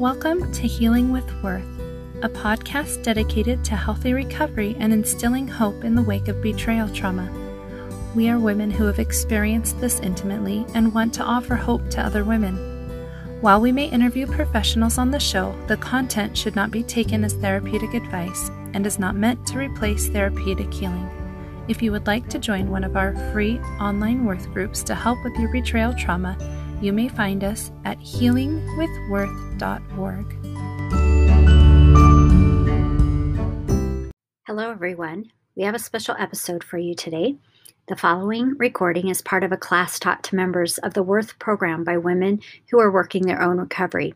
Welcome to Healing with Worth, a podcast dedicated to healthy recovery and instilling hope in the wake of betrayal trauma. We are women who have experienced this intimately and want to offer hope to other women. While we may interview professionals on the show, the content should not be taken as therapeutic advice and is not meant to replace therapeutic healing. If you would like to join one of our free online Worth groups to help with your betrayal trauma, you may find us at healingwithworth.org. Hello, everyone. We have a special episode for you today. The following recording is part of a class taught to members of the Worth program by women who are working their own recovery.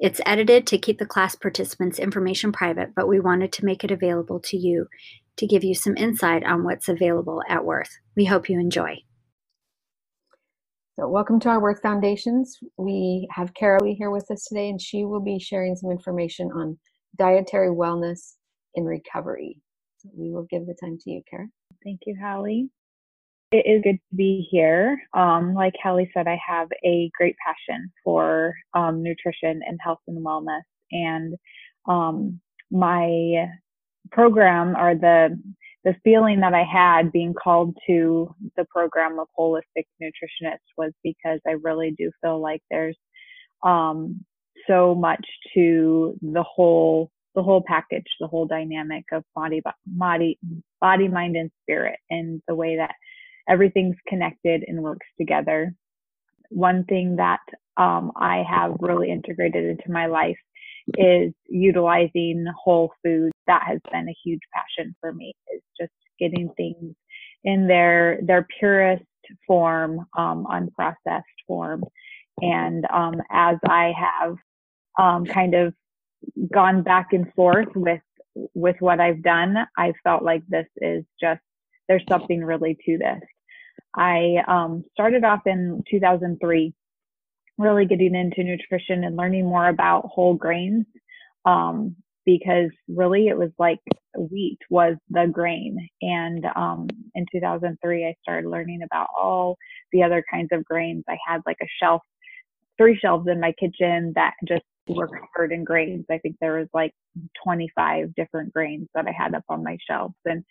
It's edited to keep the class participants' information private, but we wanted to make it available to you to give you some insight on what's available at Worth. We hope you enjoy. So, welcome to our Worth Foundations. We have Kara here with us today, and she will be sharing some information on dietary wellness in recovery. So, we will give the time to you, Kara. Thank you, Hallie. It is good to be here. Um, like Hallie said, I have a great passion for um, nutrition and health and wellness. And um, my program or the the feeling that I had being called to the program of holistic nutritionist was because I really do feel like there's um, so much to the whole the whole package, the whole dynamic of body body body mind and spirit, and the way that everything's connected and works together. One thing that um, I have really integrated into my life is utilizing whole foods. That has been a huge passion for me. Is just getting things in their their purest form, um, unprocessed form. And um, as I have um, kind of gone back and forth with with what I've done, I felt like this is just there's something really to this. I um, started off in 2003 really getting into nutrition and learning more about whole grains um, because really it was like wheat was the grain. And um, in 2003, I started learning about all the other kinds of grains. I had like a shelf, three shelves in my kitchen that just were covered in grains. I think there was like 25 different grains that I had up on my shelves and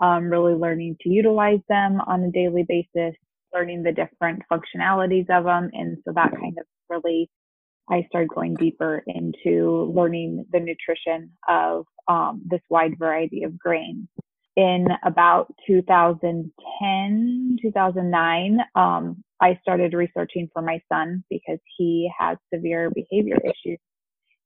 um, really learning to utilize them on a daily basis learning the different functionalities of them. And so that kind of really, I started going deeper into learning the nutrition of um, this wide variety of grains. In about 2010, 2009, um, I started researching for my son because he has severe behavior issues.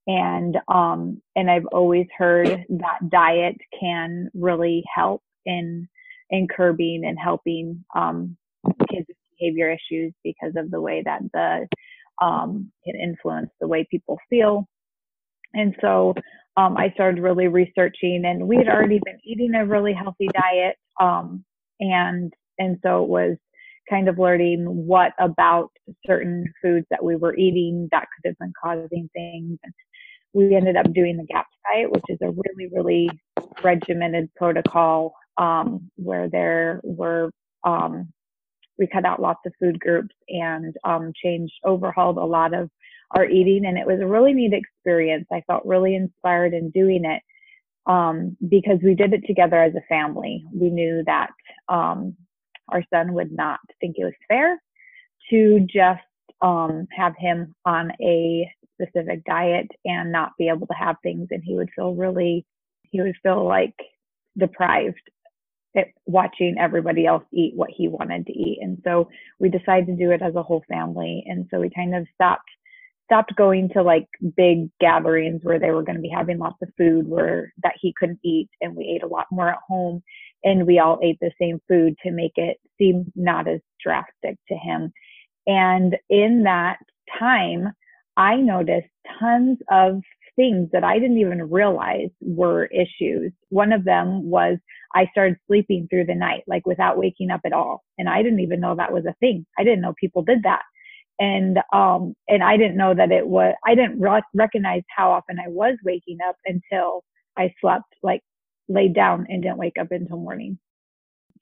And um, and I've always heard that diet can really help in in curbing and helping um, behavior issues because of the way that the um, it influenced the way people feel. And so um, I started really researching, and we had already been eating a really healthy diet, um, and and so it was kind of learning what about certain foods that we were eating that could have been causing things. We ended up doing the GAPS diet, which is a really really regimented protocol um, where there were um, we cut out lots of food groups and um, changed, overhauled a lot of our eating. And it was a really neat experience. I felt really inspired in doing it um, because we did it together as a family. We knew that um, our son would not think it was fair to just um, have him on a specific diet and not be able to have things. And he would feel really, he would feel like deprived watching everybody else eat what he wanted to eat. And so we decided to do it as a whole family. And so we kind of stopped stopped going to like big gatherings where they were going to be having lots of food where that he couldn't eat and we ate a lot more at home and we all ate the same food to make it seem not as drastic to him. And in that time, I noticed tons of things that I didn't even realize were issues. One of them was I started sleeping through the night, like without waking up at all. And I didn't even know that was a thing. I didn't know people did that. And, um, and I didn't know that it was, I didn't re- recognize how often I was waking up until I slept, like laid down and didn't wake up until morning.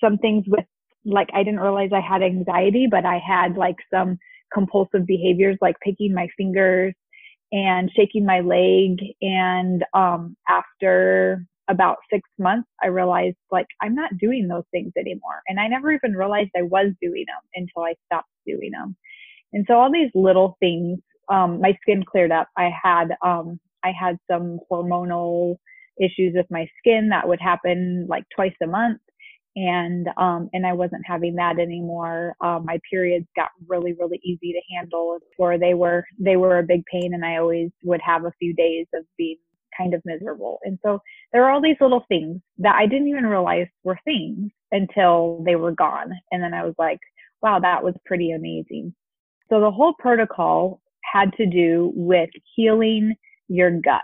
Some things with, like, I didn't realize I had anxiety, but I had like some compulsive behaviors like picking my fingers and shaking my leg. And um, after about six months, I realized like I'm not doing those things anymore. And I never even realized I was doing them until I stopped doing them. And so all these little things, um, my skin cleared up. I had, um, I had some hormonal issues with my skin that would happen like twice a month. And, um, and I wasn't having that anymore. Um, my periods got really, really easy to handle before they were, they were a big pain. And I always would have a few days of being kind of miserable. And so there are all these little things that I didn't even realize were things until they were gone. And then I was like, wow, that was pretty amazing. So the whole protocol had to do with healing your gut.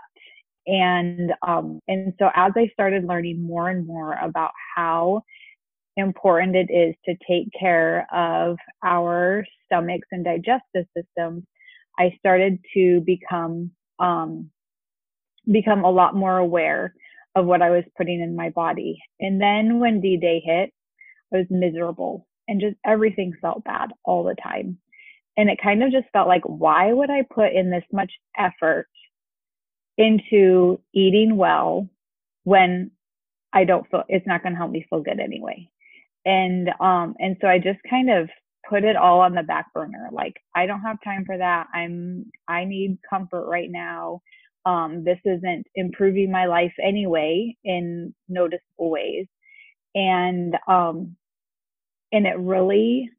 And um, and so as I started learning more and more about how important it is to take care of our stomachs and digestive systems, I started to become um, become a lot more aware of what I was putting in my body. And then when D Day hit, I was miserable and just everything felt bad all the time. And it kind of just felt like, why would I put in this much effort into eating well when I don't feel it's not going to help me feel good anyway? And, um, and so I just kind of put it all on the back burner. Like, I don't have time for that. I'm, I need comfort right now um, this isn't improving my life anyway in noticeable ways and um, and it really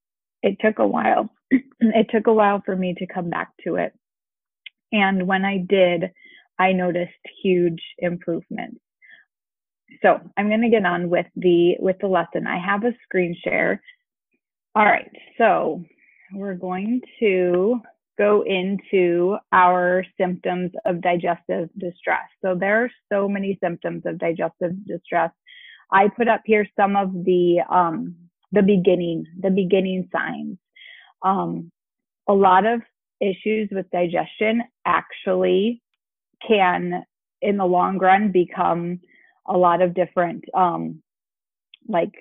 it took a while it took a while for me to come back to it and when i did i noticed huge improvements so i'm going to get on with the with the lesson i have a screen share all right so we're going to go into our symptoms of digestive distress. So there are so many symptoms of digestive distress. I put up here some of the um, the beginning the beginning signs. Um, a lot of issues with digestion actually can, in the long run, become a lot of different um, like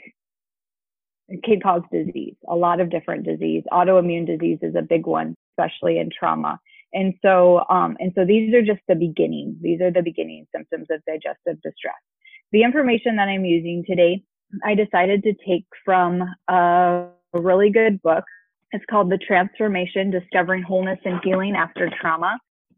can cause disease, a lot of different disease. Autoimmune disease is a big one especially in trauma. And so, um, and so these are just the beginning. These are the beginning symptoms of digestive distress. The information that I'm using today, I decided to take from a really good book. It's called The Transformation Discovering Wholeness and Healing After Trauma.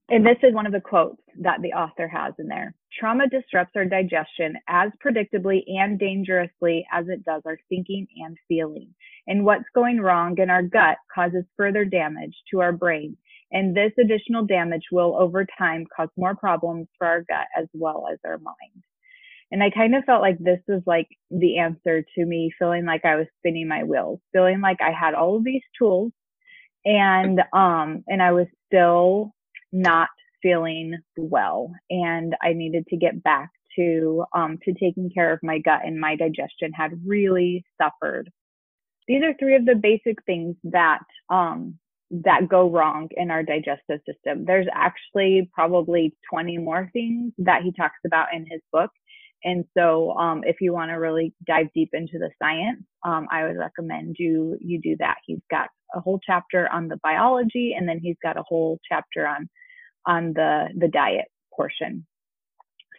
And this is one of the quotes that the author has in there. Trauma disrupts our digestion as predictably and dangerously as it does our thinking and feeling. And what's going wrong in our gut causes further damage to our brain. And this additional damage will over time cause more problems for our gut as well as our mind. And I kind of felt like this was like the answer to me feeling like I was spinning my wheels, feeling like I had all of these tools and um and I was still not feeling well and I needed to get back to um, to taking care of my gut and my digestion had really suffered. These are three of the basic things that um, that go wrong in our digestive system. There's actually probably 20 more things that he talks about in his book. And so, um, if you want to really dive deep into the science, um, I would recommend you you do that. He's got a whole chapter on the biology, and then he's got a whole chapter on on the, the diet portion.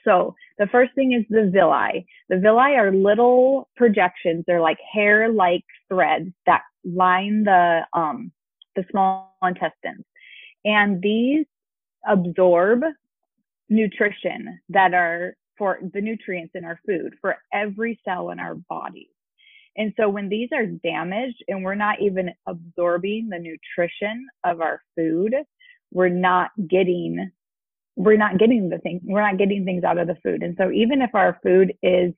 So the first thing is the villi. The villi are little projections. They're like hair-like threads that line the um, the small intestines, and these absorb nutrition that are for the nutrients in our food for every cell in our bodies. And so when these are damaged and we're not even absorbing the nutrition of our food, we're not getting we're not getting the thing we're not getting things out of the food. And so even if our food is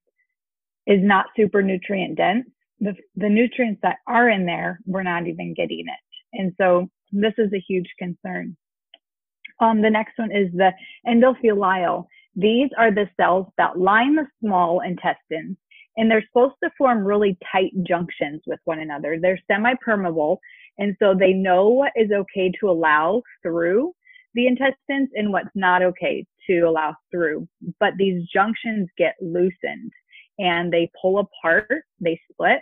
is not super nutrient dense the the nutrients that are in there we're not even getting it. And so this is a huge concern. Um, the next one is the endothelial these are the cells that line the small intestines and they're supposed to form really tight junctions with one another. They're semi-permeable and so they know what is okay to allow through the intestines and what's not okay to allow through. But these junctions get loosened and they pull apart, they split,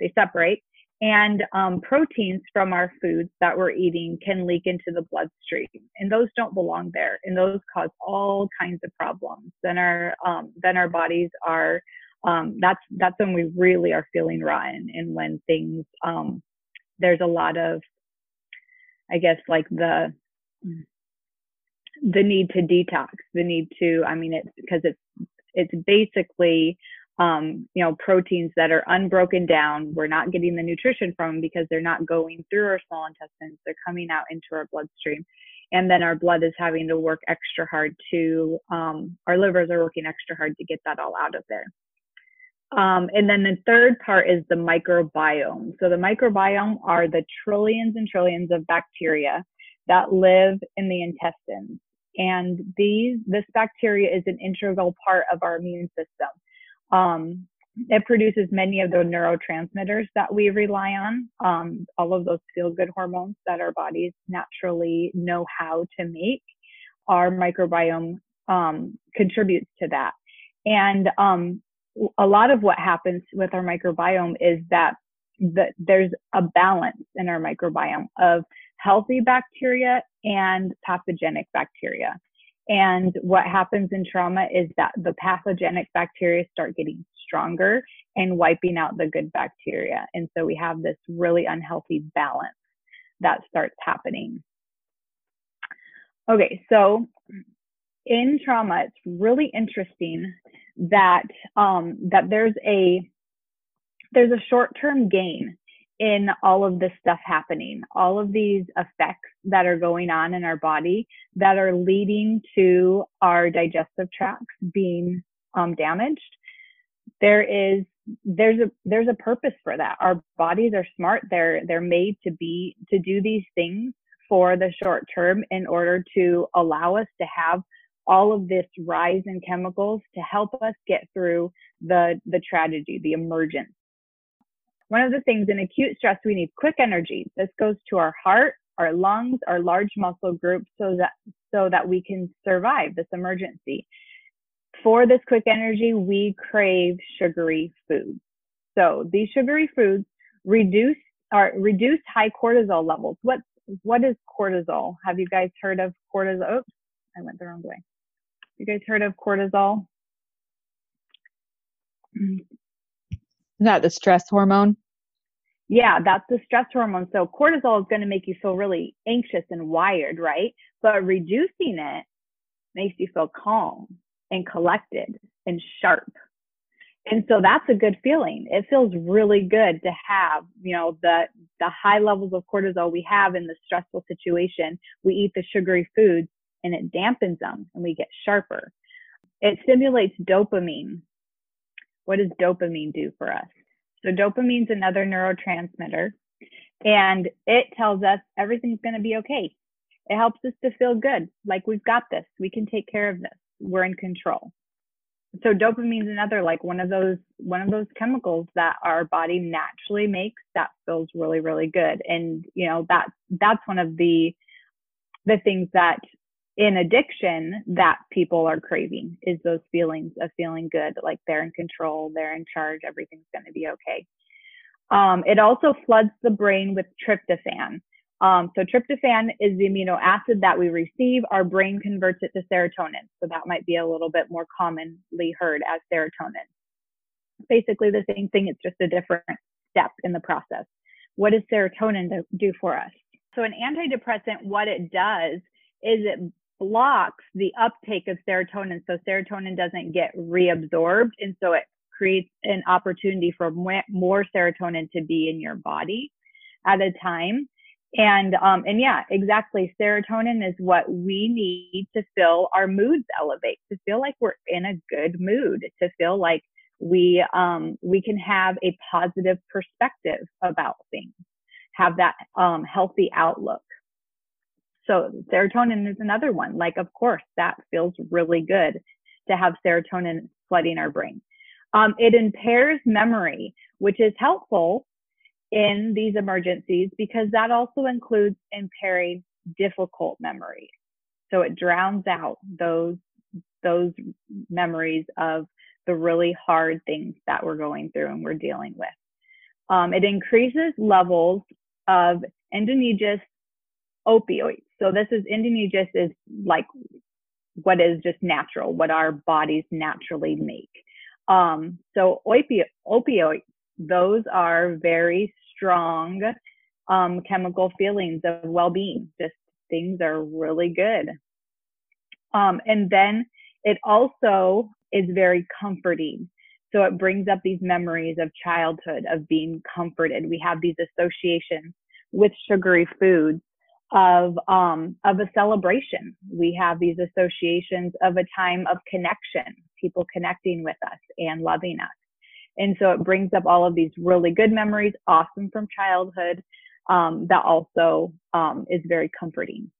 they separate. and um, proteins from our foods that we're eating can leak into the bloodstream and those don't belong there and those cause all kinds of problems then our um, then our bodies are um, that's that's when we really are feeling rotten and when things um, there's a lot of i guess like the the need to detox the need to i mean it's because it's it's basically um, you know, proteins that are unbroken down. We're not getting the nutrition from because they're not going through our small intestines. They're coming out into our bloodstream. And then our blood is having to work extra hard to, um, our livers are working extra hard to get that all out of there. Um, and then the third part is the microbiome. So the microbiome are the trillions and trillions of bacteria that live in the intestines. And these, this bacteria is an integral part of our immune system. Um, it produces many of the neurotransmitters that we rely on, um, all of those feel good hormones that our bodies naturally know how to make. Our microbiome um, contributes to that. And um, a lot of what happens with our microbiome is that the, there's a balance in our microbiome of healthy bacteria and pathogenic bacteria. And what happens in trauma is that the pathogenic bacteria start getting stronger and wiping out the good bacteria. And so we have this really unhealthy balance that starts happening. Okay, so in trauma, it's really interesting that um, that there's a there's a short-term gain in all of this stuff happening, all of these effects that are going on in our body that are leading to our digestive tracts being um, damaged. There is there's a there's a purpose for that. Our bodies are smart. They're they're made to be to do these things for the short term in order to allow us to have all of this rise in chemicals to help us get through the the tragedy, the emergence one of the things in acute stress, we need quick energy. This goes to our heart, our lungs, our large muscle groups so that, so that we can survive this emergency. For this quick energy, we crave sugary foods. So these sugary foods reduce or reduce high cortisol levels. What what is cortisol? Have you guys heard of cortisol? Oops, I went the wrong way. You guys heard of cortisol? Isn't that the stress hormone? Yeah, that's the stress hormone. So cortisol is going to make you feel really anxious and wired, right? But reducing it makes you feel calm and collected and sharp. And so that's a good feeling. It feels really good to have, you know, the the high levels of cortisol we have in the stressful situation. We eat the sugary foods and it dampens them and we get sharper. It stimulates dopamine, what does dopamine do for us? So dopamine's another neurotransmitter and it tells us everything's going to be okay. It helps us to feel good, like we've got this. We can take care of this. We're in control. So dopamine's another like one of those one of those chemicals that our body naturally makes that feels really really good. And you know that that's one of the the things that in addiction that people are craving is those feelings of feeling good, like they're in control, they're in charge, everything's going to be okay. Um, it also floods the brain with tryptophan. Um, so tryptophan is the amino acid that we receive. Our brain converts it to serotonin. So that might be a little bit more commonly heard as serotonin. Basically the same thing. It's just a different step in the process. What does serotonin do for us? So an antidepressant, what it does is it blocks the uptake of serotonin so serotonin doesn't get reabsorbed and so it creates an opportunity for more serotonin to be in your body at a time. And um and yeah exactly serotonin is what we need to feel our moods elevate to feel like we're in a good mood to feel like we um we can have a positive perspective about things have that um healthy outlook so serotonin is another one. Like, of course, that feels really good to have serotonin flooding our brain. Um, it impairs memory, which is helpful in these emergencies because that also includes impairing difficult memories. So it drowns out those those memories of the really hard things that we're going through and we're dealing with. Um, it increases levels of endogenous opioids. So this is endogenous is like what is just natural, what our bodies naturally make. Um, so opi- those are very strong um, chemical feelings of well-being. Just things are really good. Um, and then it also is very comforting. So it brings up these memories of childhood, of being comforted. We have these associations with sugary foods of um, of a celebration. We have these associations of a time of connection, people connecting with us and loving us. And so it brings up all of these really good memories, awesome from childhood, um, that also um, is very comforting.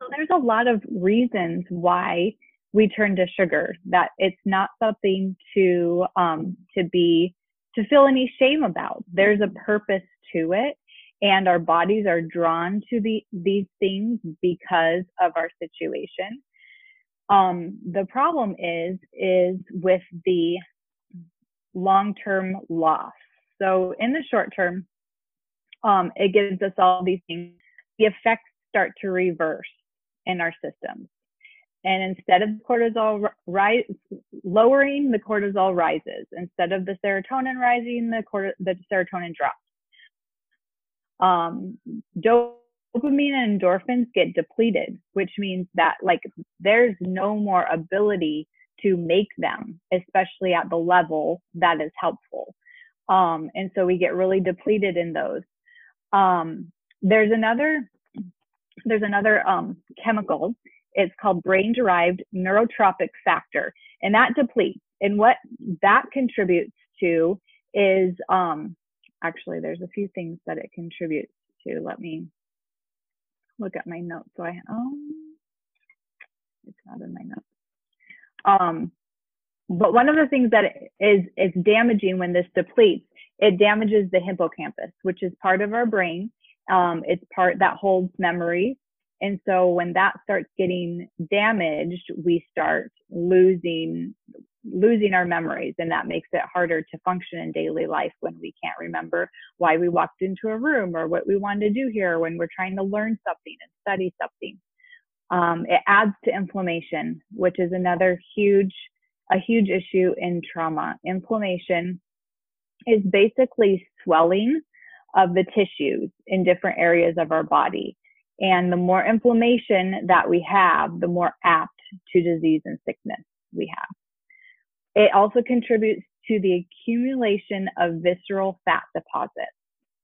So there's a lot of reasons why we turn to sugar. That it's not something to um, to be to feel any shame about. There's a purpose to it, and our bodies are drawn to the these things because of our situation. Um, the problem is is with the long term loss. So in the short term, um, it gives us all these things. The effects start to reverse in our systems. And instead of cortisol rise, lowering, the cortisol rises. Instead of the serotonin rising, the, the serotonin drops. Um, dopamine and endorphins get depleted, which means that like there's no more ability to make them, especially at the level that is helpful. Um, and so we get really depleted in those. Um, there's another there's another um, chemical. It's called brain derived neurotrophic factor, and that depletes. And what that contributes to is um, actually there's a few things that it contributes to. Let me look at my notes. So I um, it's not in my notes. Um, but one of the things that is is damaging when this depletes, it damages the hippocampus, which is part of our brain. Um, it's part that holds memories. And so when that starts getting damaged, we start losing losing our memories and that makes it harder to function in daily life when we can't remember why we walked into a room or what we wanted to do here when we're trying to learn something and study something um, it adds to inflammation, which is another huge, a huge issue in trauma. Inflammation is basically swelling of the tissues in different areas of our body. And the more inflammation that we have, the more apt to disease and sickness we have. It also contributes to the accumulation of visceral fat deposits.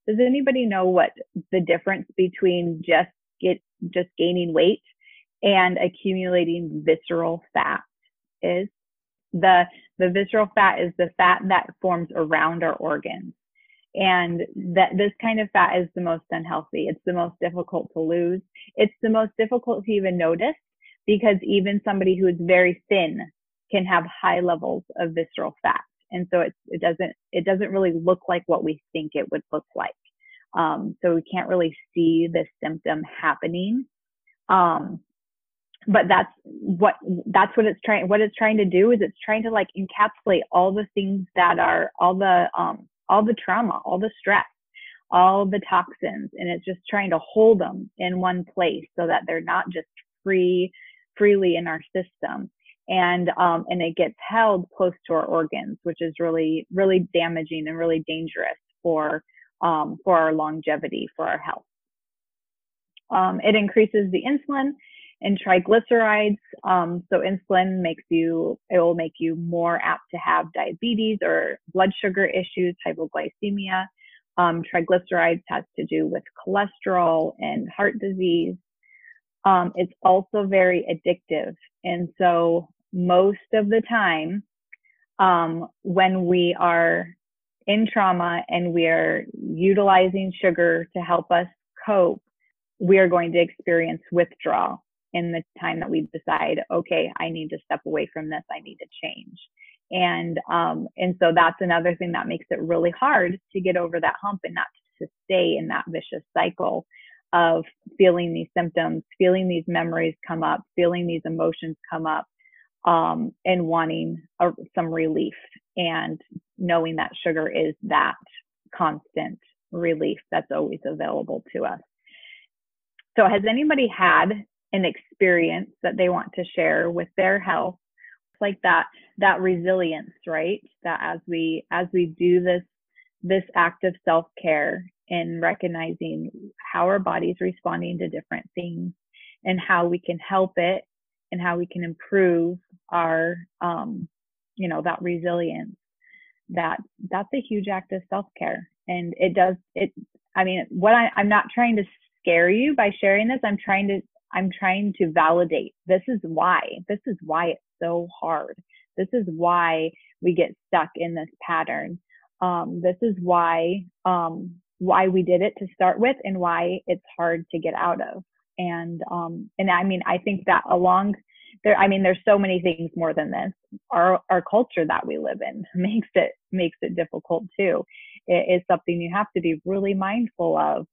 Does anybody know what the difference between just get just gaining weight and accumulating visceral fat is. The, the visceral fat is the fat that forms around our organs. And that this kind of fat is the most unhealthy. It's the most difficult to lose. It's the most difficult to even notice because even somebody who is very thin can have high levels of visceral fat. And so it, it doesn't, it doesn't really look like what we think it would look like. Um, so we can't really see the symptom happening. Um, but that's what that's what it's trying what it's trying to do is it's trying to like encapsulate all the things that are all the um all the trauma all the stress all the toxins and it's just trying to hold them in one place so that they're not just free freely in our system and um and it gets held close to our organs which is really really damaging and really dangerous for um for our longevity for our health um, it increases the insulin and triglycerides. Um, so insulin makes you, it will make you more apt to have diabetes or blood sugar issues, hypoglycemia. Um, triglycerides has to do with cholesterol and heart disease. Um, it's also very addictive. And so most of the time, um, when we are in trauma and we are utilizing sugar to help us cope, we are going to experience withdrawal in the time that we decide, okay, I need to step away from this, I need to change. And um, and so that's another thing that makes it really hard to get over that hump and not to stay in that vicious cycle of feeling these symptoms, feeling these memories come up, feeling these emotions come up, um, and wanting a, some relief and knowing that sugar is that constant relief that's always available to us. So, has anybody had an experience that they want to share with their health? Like that, that resilience, right? That as we as we do this this act of self care and recognizing how our body's responding to different things and how we can help it and how we can improve our um, you know that resilience that that's a huge act of self-care. And it does it i mean what I, i'm not trying to scare you by sharing this. I'm trying to i'm trying to validate this is why this is why it's so hard. This is why we get stuck in this pattern. Um, this is why um, why we did it to start with and why it's hard to get out of. And um, and i mean i think that along there i mean there's so many things more than this. Our our culture that we live in makes it makes it difficult too. It is something you have to be really mindful of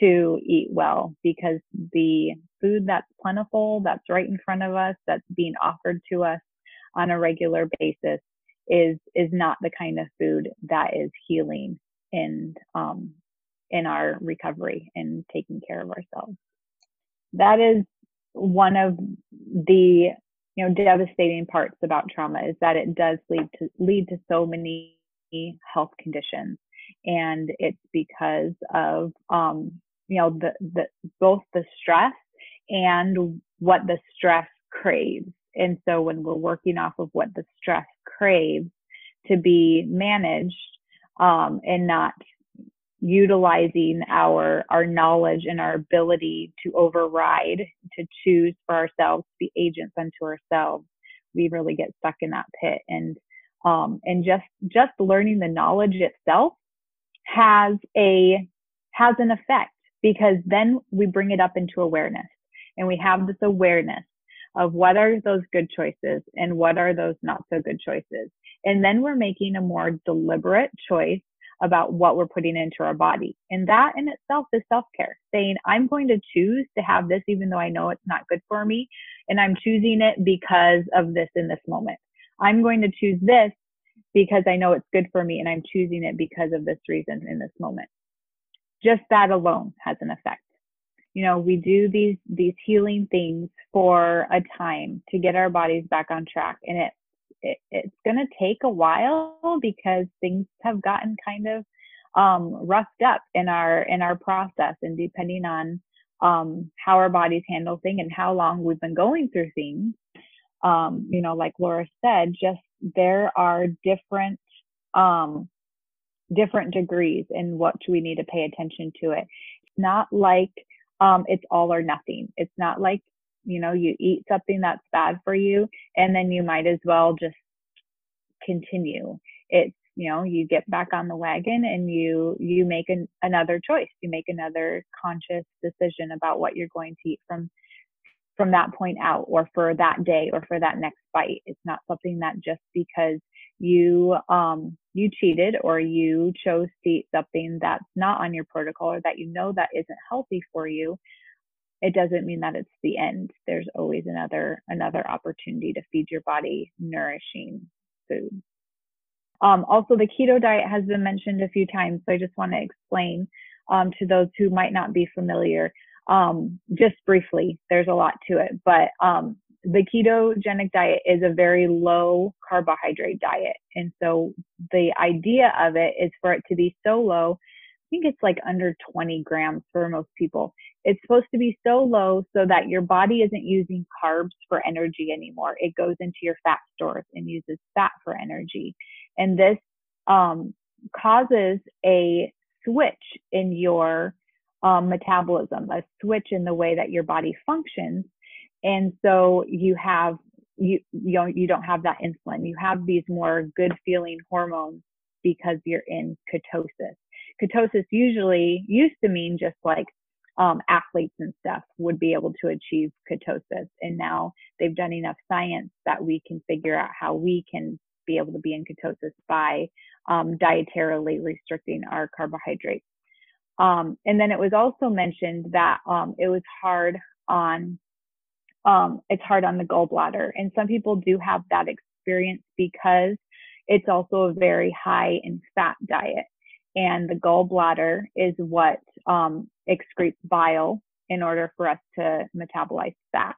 to eat well because the food that's plentiful that's right in front of us that's being offered to us on a regular basis is is not the kind of food that is healing and um in our recovery and taking care of ourselves. That is one of the you know devastating parts about trauma is that it does lead to lead to so many health conditions. And it's because of um you know the the both the stress and what the stress craves. And so when we're working off of what the stress craves to be managed um, and not utilizing our our knowledge and our ability to override to choose for ourselves to be agents unto ourselves. We really get stuck in that pit. And um and just just learning the knowledge itself has a has an effect because then we bring it up into awareness and we have this awareness of what are those good choices and what are those not so good choices. And then we're making a more deliberate choice about what we're putting into our body. And that in itself is self care, saying, I'm going to choose to have this even though I know it's not good for me. And I'm choosing it because of this in this moment. I'm going to choose this because I know it's good for me and I'm choosing it because of this reason in this moment. Just that alone has an effect. You know, we do these these healing things for a time to get our bodies back on track and it it, it's going to take a while because things have gotten kind of um, roughed up in our in our process, and depending on um, how our bodies handle things and how long we've been going through things, um, you know, like Laura said, just there are different um, different degrees in what we need to pay attention to it. It's not like um, it's all or nothing. It's not like you know you eat something that's bad for you and then you might as well just continue. It's you know you get back on the wagon and you you make an, another choice. You make another conscious decision about what you're going to eat from from that point out or for that day or for that next bite. It's not something that just because you um you cheated or you chose to eat something that's not on your protocol or that you know that isn't healthy for you it doesn't mean that it's the end. There's always another another opportunity to feed your body nourishing food. Um, also the keto diet has been mentioned a few times so i just want to explain um, to those who might not be familiar. Um, just briefly there's a lot to it but um, the ketogenic diet is a very low carbohydrate diet and so the idea of it is for it to be so low think it's like under 20 grams for most people. It's supposed to be so low so that your body isn't using carbs for energy anymore. It goes into your fat stores and uses fat for energy. And this um, causes a switch in your um, metabolism, a switch in the way that your body functions. And so you have you you don't, you don't have that insulin. You have these more good feeling hormones because you're in ketosis ketosis usually used to mean just like um, athletes and stuff would be able to achieve ketosis. And now they've done enough science that we can figure out how we can be able to be in ketosis by um, dietarily restricting our carbohydrates. Um, and then it was also mentioned that um, it was hard on um, it's hard on the gallbladder, and some people do have that experience because it's also a very high in fat diet. And the gallbladder is what um, excretes bile in order for us to metabolize fat.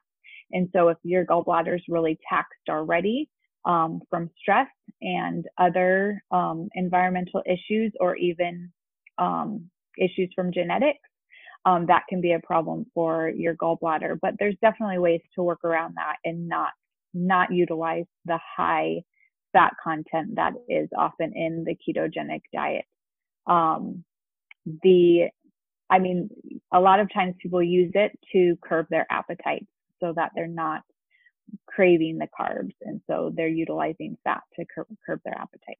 And so if your gallbladder is really taxed already um, from stress and other um, environmental issues or even um, issues from genetics, um, that can be a problem for your gallbladder. But there's definitely ways to work around that and not not utilize the high fat content that is often in the ketogenic diet. Um, the, I mean, a lot of times people use it to curb their appetite so that they're not craving the carbs. And so they're utilizing fat to curb, curb their appetite.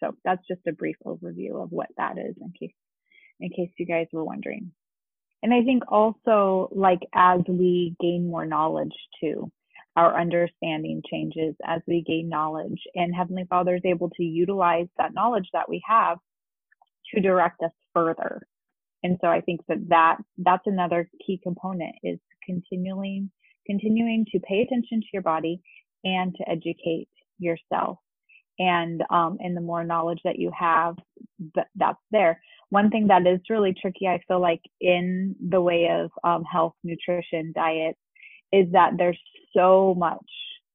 So that's just a brief overview of what that is in case, in case you guys were wondering. And I think also like as we gain more knowledge too, our understanding changes as we gain knowledge and heavenly father is able to utilize that knowledge that we have to direct us further and so i think that, that that's another key component is continuing continuing to pay attention to your body and to educate yourself and um, and the more knowledge that you have that, that's there one thing that is really tricky i feel like in the way of um, health nutrition diet is that there's so much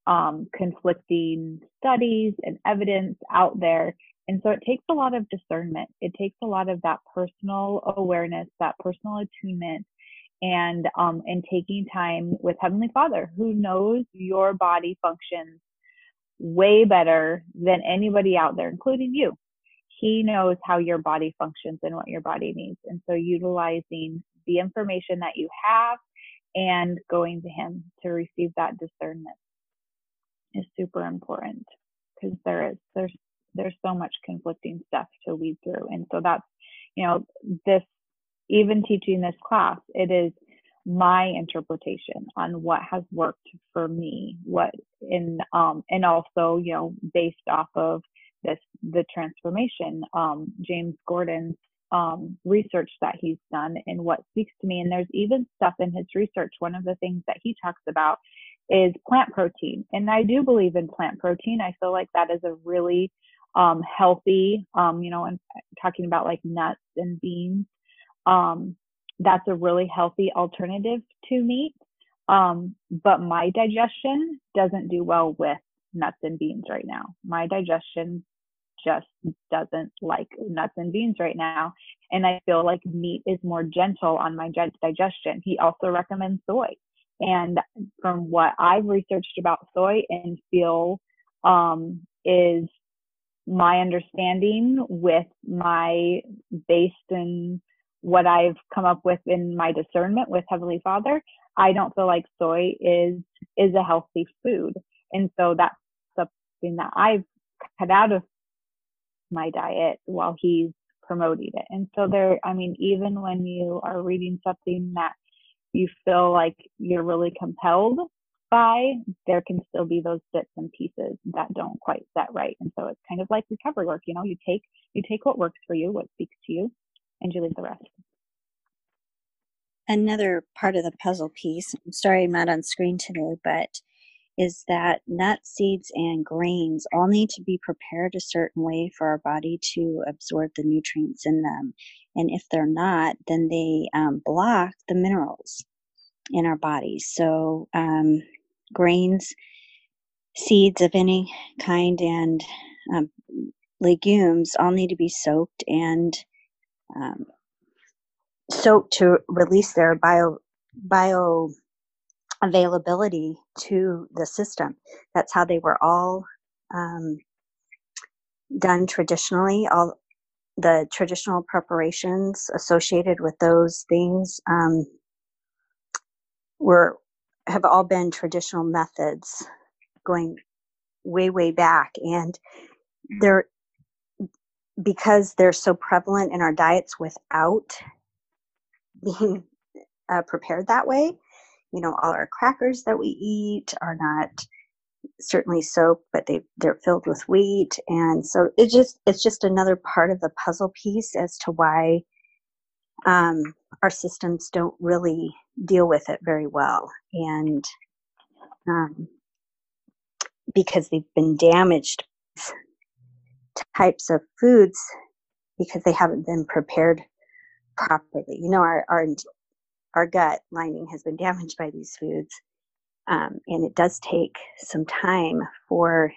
um, conflicting studies and evidence out there. And so it takes a lot of discernment. It takes a lot of that personal awareness, that personal attunement, and um, and taking time with Heavenly Father, who knows your body functions way better than anybody out there, including you. He knows how your body functions and what your body needs. And so utilizing the information that you have and going to him to receive that discernment is super important because there is there's there's so much conflicting stuff to weed through and so that's you know this even teaching this class it is my interpretation on what has worked for me what in um and also you know based off of this the transformation um james gordon's um, research that he's done and what speaks to me. And there's even stuff in his research. One of the things that he talks about is plant protein. And I do believe in plant protein. I feel like that is a really um, healthy, um, you know, and talking about like nuts and beans. Um, that's a really healthy alternative to meat. Um, but my digestion doesn't do well with nuts and beans right now. My digestion just doesn't like nuts and beans right now. And I feel like meat is more gentle on my digestion. He also recommends soy. And from what I've researched about soy and feel um, is my understanding with my based in what I've come up with in my discernment with Heavenly Father, I don't feel like soy is is a healthy food. And so that's something that I've cut out of my diet while he's promoting it. And so there, I mean, even when you are reading something that you feel like you're really compelled by, there can still be those bits and pieces that don't quite set right. And so it's kind of like recovery work, you know, you take you take what works for you, what speaks to you, and you leave the rest. Another part of the puzzle piece, I'm sorry I'm not on screen today, but is that nuts, seeds, and grains all need to be prepared a certain way for our body to absorb the nutrients in them. And if they're not, then they um, block the minerals in our bodies. So, um, grains, seeds of any kind, and um, legumes all need to be soaked and um, soaked to release their bio bio availability to the system. That's how they were all um, done traditionally. All the traditional preparations associated with those things um, were have all been traditional methods going way way back, and they're because they're so prevalent in our diets without being uh, prepared that way you know all our crackers that we eat are not certainly soap but they they're filled with wheat. And so it just it's just another part of the puzzle piece as to why um, our systems don't really deal with it very well and um, because they've been damaged types of foods because they haven't been prepared properly. You know, our our our gut lining has been damaged by these foods, um, and it does take some time for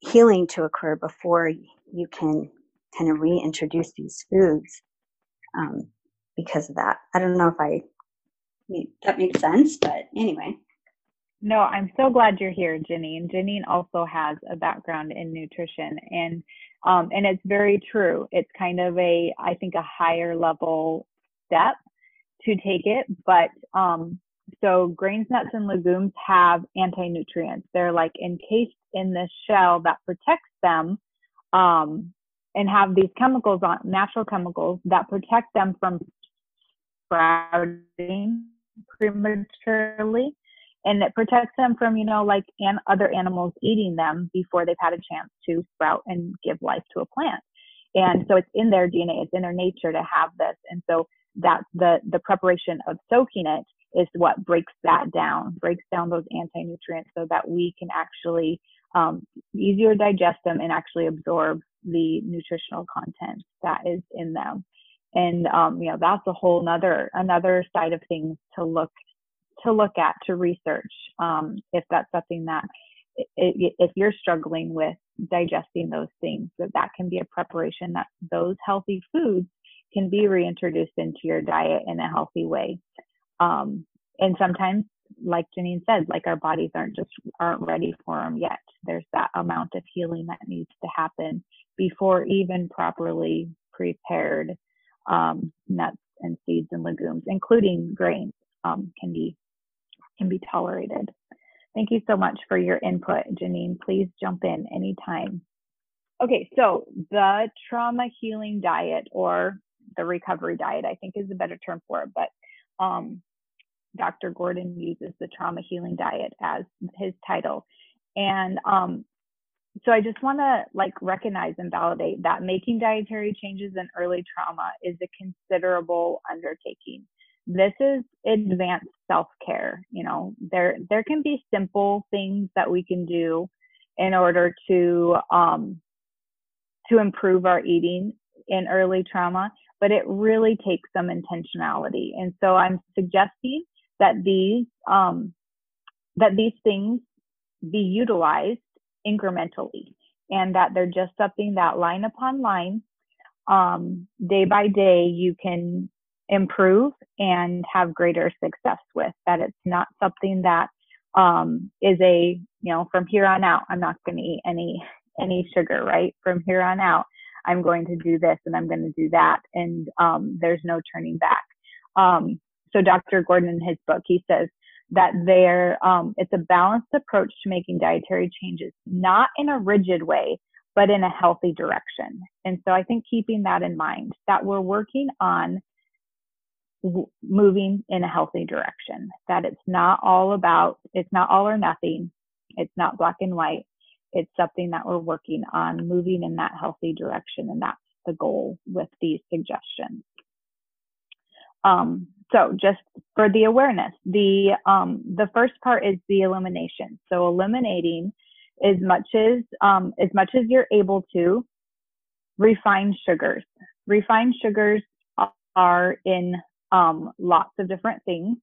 healing to occur before you can kind of reintroduce these foods um, because of that. I don't know if I that makes sense, but anyway. No, I'm so glad you're here, Janine. Janine also has a background in nutrition, and um, and it's very true. It's kind of a, I think, a higher level step to take it, but um, so grains, nuts, and legumes have anti-nutrients. They're like encased in this shell that protects them, um, and have these chemicals on natural chemicals that protect them from sprouting prematurely and it protects them from you know like and other animals eating them before they've had a chance to sprout and give life to a plant. And so it's in their dna it's in their nature to have this and so that's the the preparation of soaking it is what breaks that down breaks down those anti-nutrients so that we can actually um, easier digest them and actually absorb the nutritional content that is in them and um, you know that's a whole another another side of things to look to look at to research um, if that's something that if you're struggling with digesting those things that that can be a preparation that those healthy foods can be reintroduced into your diet in a healthy way. Um, and sometimes like janine said like our bodies aren't just aren't ready for them yet. There's that amount of healing that needs to happen before even properly prepared um, nuts and seeds and legumes including grains um, can be can be tolerated. Thank you so much for your input, Janine. Please jump in anytime. Okay, so the trauma healing diet or the recovery diet, I think is a better term for it, but um, Dr. Gordon uses the trauma healing diet as his title. And um, so I just want to like recognize and validate that making dietary changes in early trauma is a considerable undertaking. This is advanced self-care you know? There there can be simple things that we can do in order to um to improve our eating in early trauma but it really takes some intentionality. And so i'm suggesting that these um that these things be utilized incrementally and that they're just something that line upon line um, day by day you can improve and have greater success with. That it's not something that um, is a you know from here on out I'm not going to eat any any sugar. Right from here on out I'm going to do this and I'm going to do that, and um, there's no turning back. Um, so Dr. Gordon in his book he says that there um, it's a balanced approach to making dietary changes, not in a rigid way, but in a healthy direction. And so I think keeping that in mind that we're working on moving in a healthy direction that it's not all about it's not all or nothing it's not black and white it's something that we're working on moving in that healthy direction and that's the goal with these suggestions um, so just for the awareness the um, the first part is the elimination so eliminating as much as um, as much as you're able to refined sugars refined sugars are in um, lots of different things.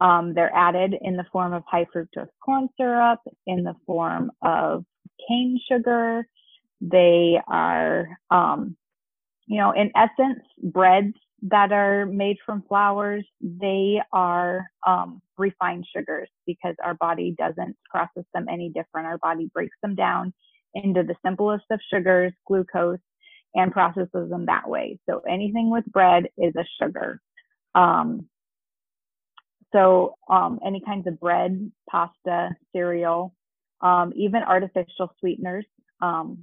Um, they're added in the form of high fructose corn syrup, in the form of cane sugar. They are, um, you know, in essence, breads that are made from flours, they are um, refined sugars because our body doesn't process them any different. Our body breaks them down into the simplest of sugars, glucose, and processes them that way. So anything with bread is a sugar. Um, so um, any kinds of bread, pasta, cereal, um, even artificial sweeteners, um,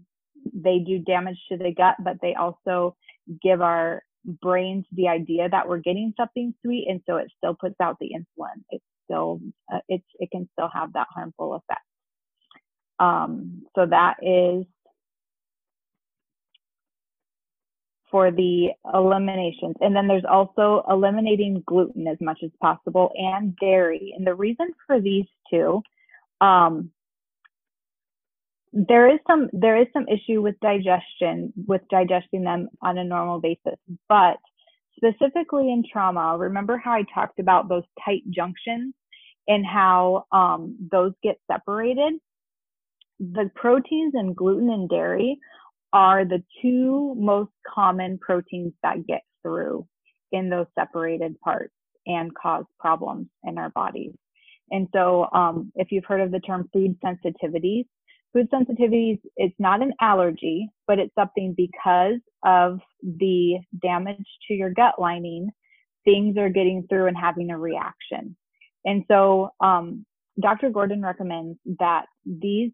they do damage to the gut, but they also give our brains the idea that we're getting something sweet, and so it still puts out the insulin. It still uh, it's it can still have that harmful effect. Um, so that is for the eliminations. And then there's also eliminating gluten as much as possible and dairy. And the reason for these two, um, there is some there is some issue with digestion with digesting them on a normal basis but specifically in trauma remember how i talked about those tight junctions and how um, those get separated? The proteins in gluten and dairy are the two most common proteins that get through in those separated parts and cause problems in our bodies. And so um, if you've heard of the term food sensitivities food sensitivities, it's not an allergy, but it's something because of the damage to your gut lining, things are getting through and having a reaction. And so, um, Dr. Gordon recommends that these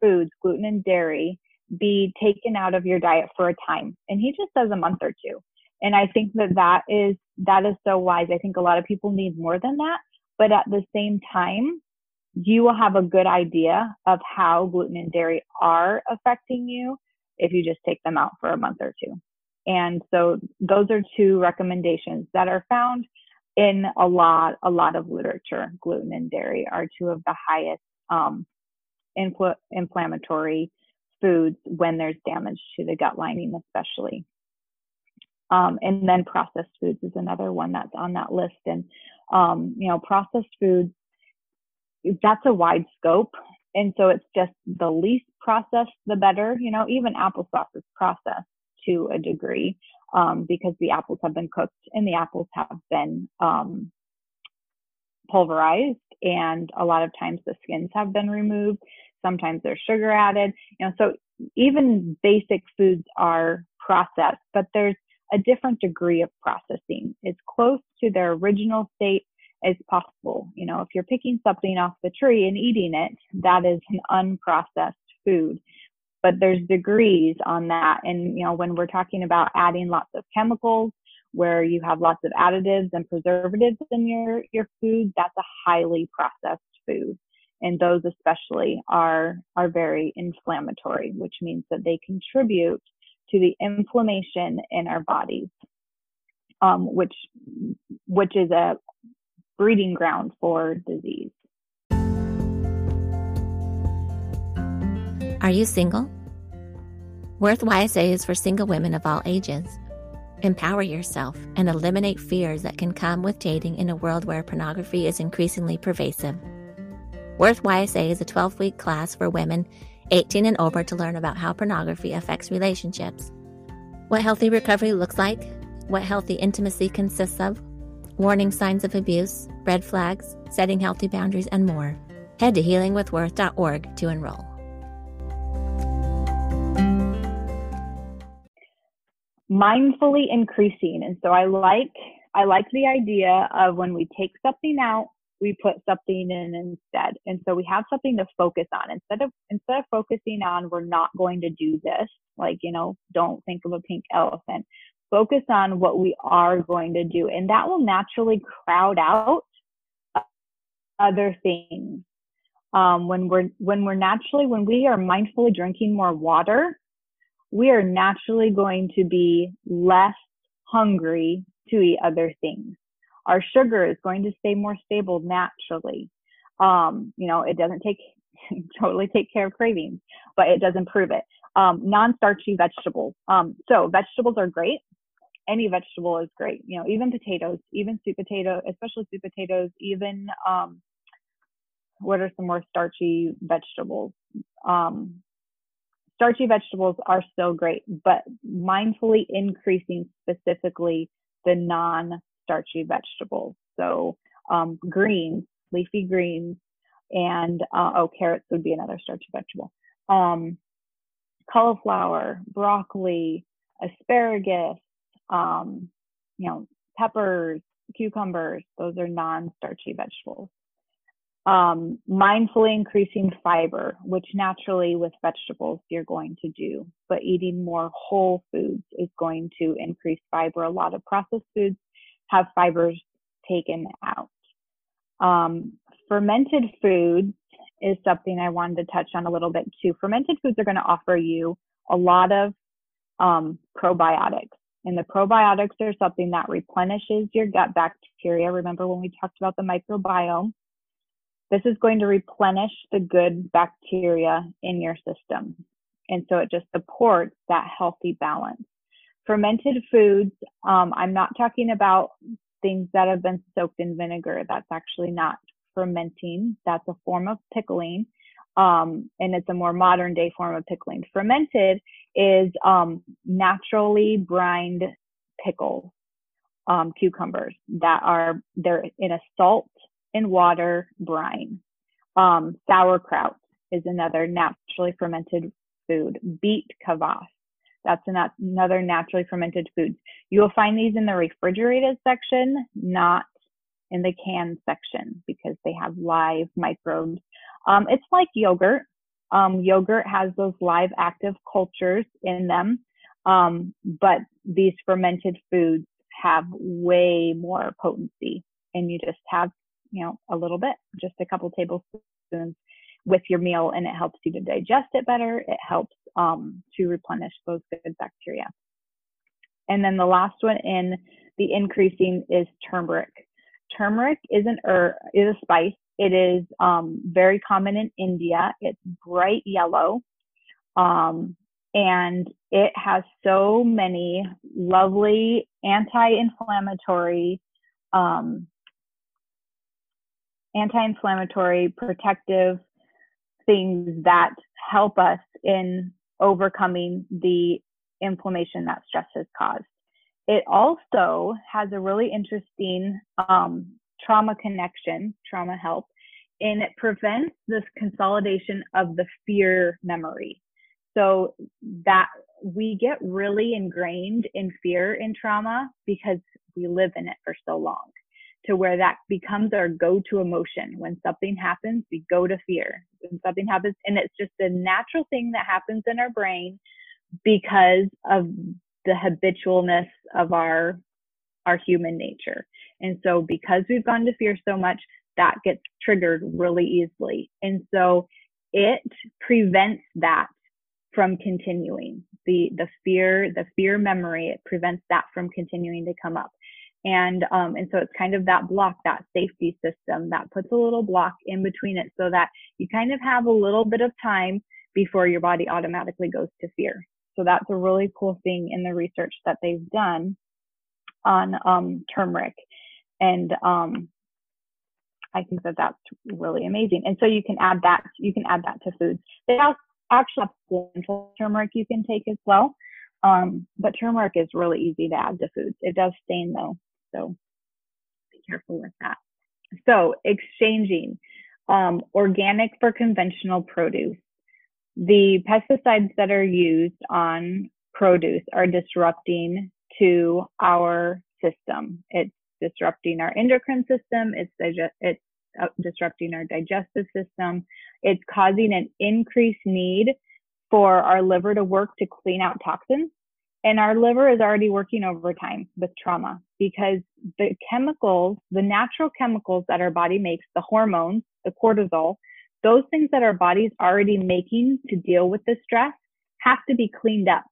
foods, gluten and dairy, be taken out of your diet for a time. And he just says a month or two. And I think that that is, that is so wise. I think a lot of people need more than that. But at the same time, you will have a good idea of how gluten and dairy are affecting you if you just take them out for a month or two. And so those are two recommendations that are found in a lot, a lot of literature. Gluten and dairy are two of the highest um, infl- inflammatory foods when there's damage to the gut lining, especially. Um, and then processed foods is another one that's on that list. And um, you know, processed foods that's a wide scope. And so it's just the least processed, the better. You know, even applesauce is processed to a degree um, because the apples have been cooked and the apples have been um, pulverized, and a lot of times the skins have been removed. Sometimes there's sugar added. You know, so even basic foods are processed, but there's a different degree of processing. It's close to their original state as possible. You know, if you're picking something off the tree and eating it, that is an unprocessed food. But there's degrees on that. And, you know, when we're talking about adding lots of chemicals, where you have lots of additives and preservatives in your, your food, that's a highly processed food. And those especially are, are very inflammatory, which means that they contribute to the inflammation in our bodies, um, which, which is a, breeding ground for disease. Are you single? Worth YSA is for single women of all ages. Empower yourself and eliminate fears that can come with dating in a world where pornography is increasingly pervasive. Worth YSA is a 12 week class for women 18 and over to learn about how pornography affects relationships, what healthy recovery looks like, what healthy intimacy consists of, warning signs of abuse, red flags, setting healthy boundaries, and more. Head to healingwithworth.org to enroll. Mindfully increasing. And so I like I like the idea of when we take something out, we put something in instead. And so we have something to focus on. Instead of instead of focusing on we're not going to do this, like, you know, don't think of a pink elephant focus on what we are going to do. And that will naturally crowd out other things. Um, when we're when we're naturally when we are mindfully drinking more water, we are naturally going to be less hungry to eat other things. Our sugar is going to stay more stable naturally. Um, you know, it doesn't take totally take care of cravings, but it does improve it. Um, non-starchy vegetables. Um, so vegetables are great any vegetable is great. You know, even potatoes, even sweet potato, especially sweet potatoes, even um, what are some more starchy vegetables? Um, starchy vegetables are still great, but mindfully increasing specifically the non-starchy vegetables. So um, greens, leafy greens, and uh, oh, carrots would be another starchy vegetable. Um, cauliflower, broccoli, asparagus, um, you know, peppers, cucumbers, those are non-starchy vegetables. Um, mindfully increasing fiber, which naturally with vegetables you're going to do, but eating more whole foods is going to increase fiber. A lot of processed foods have fibers taken out. Um, fermented foods is something I wanted to touch on a little bit too. Fermented foods are going to offer you a lot of um, probiotics. And the probiotics are something that replenishes your gut bacteria. Remember when we talked about the microbiome? this is going to replenish the good bacteria in your system. And so it just supports that healthy balance. Fermented foods, um, I'm not talking about things that have been soaked in vinegar. That's actually not fermenting. That's a form of pickling. Um, and it's a more modern day form of pickling. Fermented is um, naturally brined pickles, um, cucumbers that are they're in a salt and water brine. Um, sauerkraut is another naturally fermented food. Beet kvass, that's another naturally fermented food. You will find these in the refrigerated section, not in the canned section because they have live microbes. Um, it's like yogurt. Um, yogurt has those live active cultures in them, um, but these fermented foods have way more potency, and you just have you know a little bit, just a couple tablespoons with your meal, and it helps you to digest it better. It helps um, to replenish those good bacteria. And then the last one in the increasing is turmeric. Turmeric is an herb, is a spice. It is um, very common in India. It's bright yellow. Um, and it has so many lovely anti-inflammatory um, anti-inflammatory protective things that help us in overcoming the inflammation that stress has caused. It also has a really interesting um, trauma connection, trauma help, and it prevents this consolidation of the fear memory. So that we get really ingrained in fear in trauma because we live in it for so long to where that becomes our go-to emotion. When something happens, we go to fear. When something happens, and it's just a natural thing that happens in our brain because of the habitualness of our our human nature. And so because we've gone to fear so much, that gets triggered really easily. And so it prevents that from continuing. The the fear, the fear memory, it prevents that from continuing to come up. And um, and so it's kind of that block, that safety system that puts a little block in between it so that you kind of have a little bit of time before your body automatically goes to fear. So that's a really cool thing in the research that they've done on um, turmeric. And um, I think that that's really amazing. And so you can add that, you can add that to foods. They also actually have turmeric you can take as well. Um, but turmeric is really easy to add to foods. It does stain though. So be careful with that. So exchanging um, organic for conventional produce the pesticides that are used on produce are disrupting to our system. It's disrupting our endocrine system. It's digest, it's uh, disrupting our digestive system. It's causing an increased need for our liver to work to clean out toxins. And our liver is already working overtime with trauma because the chemicals, the natural chemicals that our body makes, the hormones, the cortisol, those things that our body's already making to deal with the stress have to be cleaned up.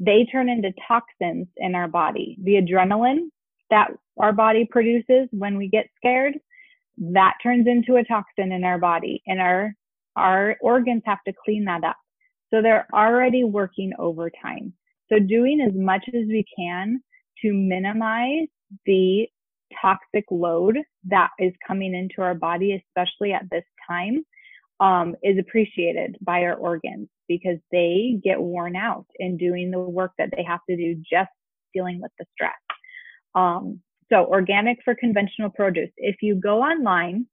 They turn into toxins in our body. The adrenaline that our body produces when we get scared, that turns into a toxin in our body and our our organs have to clean that up. So they're already working overtime. So doing as much as we can to minimize the toxic load that is coming into our body, especially at this time, um, is appreciated by our organs because they get worn out in doing the work that they have to do just dealing with the stress. Um, so, organic for conventional produce. If you go online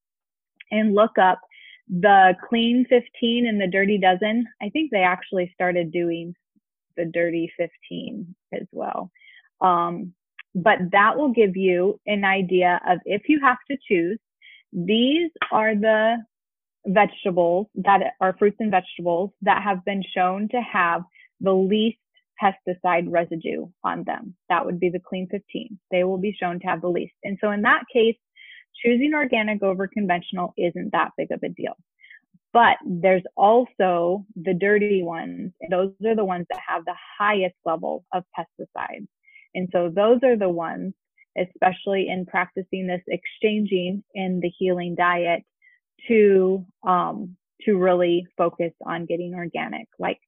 and look up the Clean 15 and the Dirty Dozen, I think they actually started doing the Dirty 15 as well. Um, but that will give you an idea of if you have to choose, these are the vegetables that are fruits and vegetables that have been shown to have the least pesticide residue on them. That would be the clean 15. They will be shown to have the least. And so in that case, choosing organic over conventional isn't that big of a deal. But there's also the dirty ones. Those are the ones that have the highest level of pesticides. And so those are the ones, especially in practicing this exchanging in the healing diet, to um, to really focus on getting organic. Like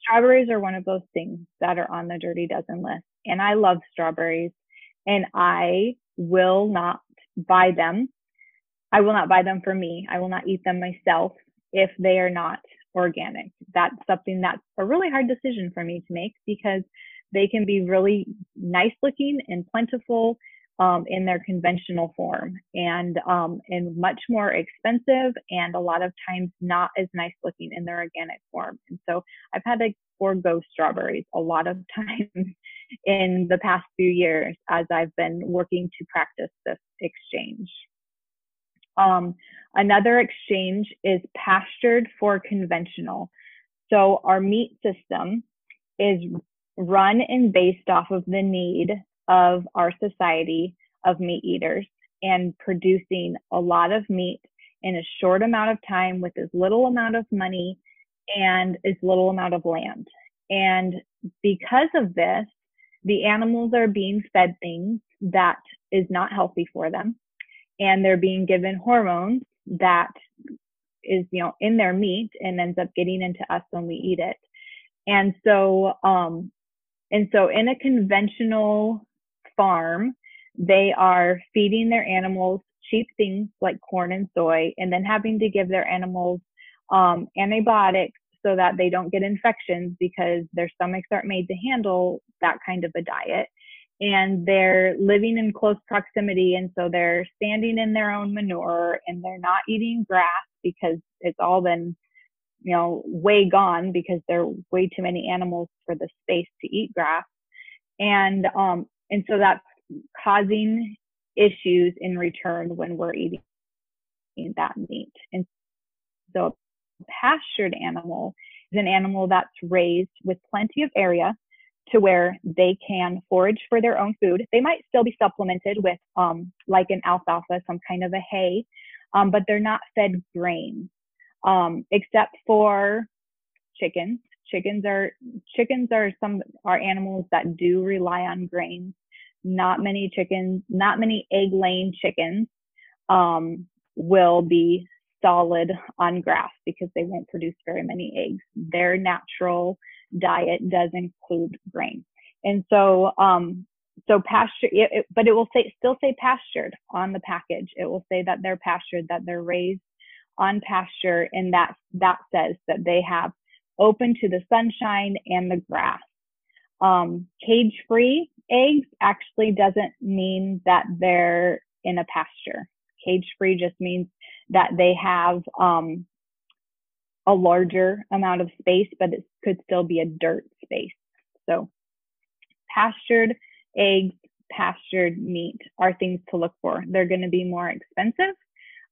strawberries are one of those things that are on the dirty dozen list, and I love strawberries, and I will not buy them. I will not buy them for me. I will not eat them myself if they are not organic. That's something that's a really hard decision for me to make because they can be really nice looking and plentiful um, in their conventional form and um, and much more expensive and a lot of times not as nice looking in their organic form. And so I've had to forego strawberries a lot of times in the past few years as I've been working to practice this exchange. Um, another exchange is pastured for conventional. So our meat system is run and based off of the need of our society of meat eaters and producing a lot of meat in a short amount of time with as little amount of money and as little amount of land. And because of this, the animals are being fed things that is not healthy for them. And they're being given hormones that is, you know, in their meat and ends up getting into us when we eat it. And so, um, and so in a conventional farm, they are feeding their animals cheap things like corn and soy and then having to give their animals um, antibiotics so that they don't get infections because their stomachs aren't made to handle that kind of a diet. And they're living in close proximity and so they're standing in their own manure and they're not eating grass because it's all been you know way gone because there are way too many animals for the space to eat grass. And um and so that's causing issues in return when we're eating that meat and so a pastured animal is an animal that's raised with plenty of area to where they can forage for their own food. They might still be supplemented with um, like an alfalfa, some kind of a hay, um, but they're not fed grains um, except for chickens. Chickens are chickens are some are animals that do rely on grains. Not many chickens, not many egg laying chickens um, will be solid on grass because they won't produce very many eggs. Their natural diet does include grain. And so, um, so pasture, it, it, but it will say, still say pastured on the package. It will say that they're pastured, that they're raised on pasture, and that, that says that they have open to the sunshine and the grass. Um, cage free eggs actually doesn't mean that they're in a pasture. Cage free just means that they have um, a larger amount of space, but it could still be a dirt space. So pastured eggs, pastured meat are things to look for. They're going to be more expensive.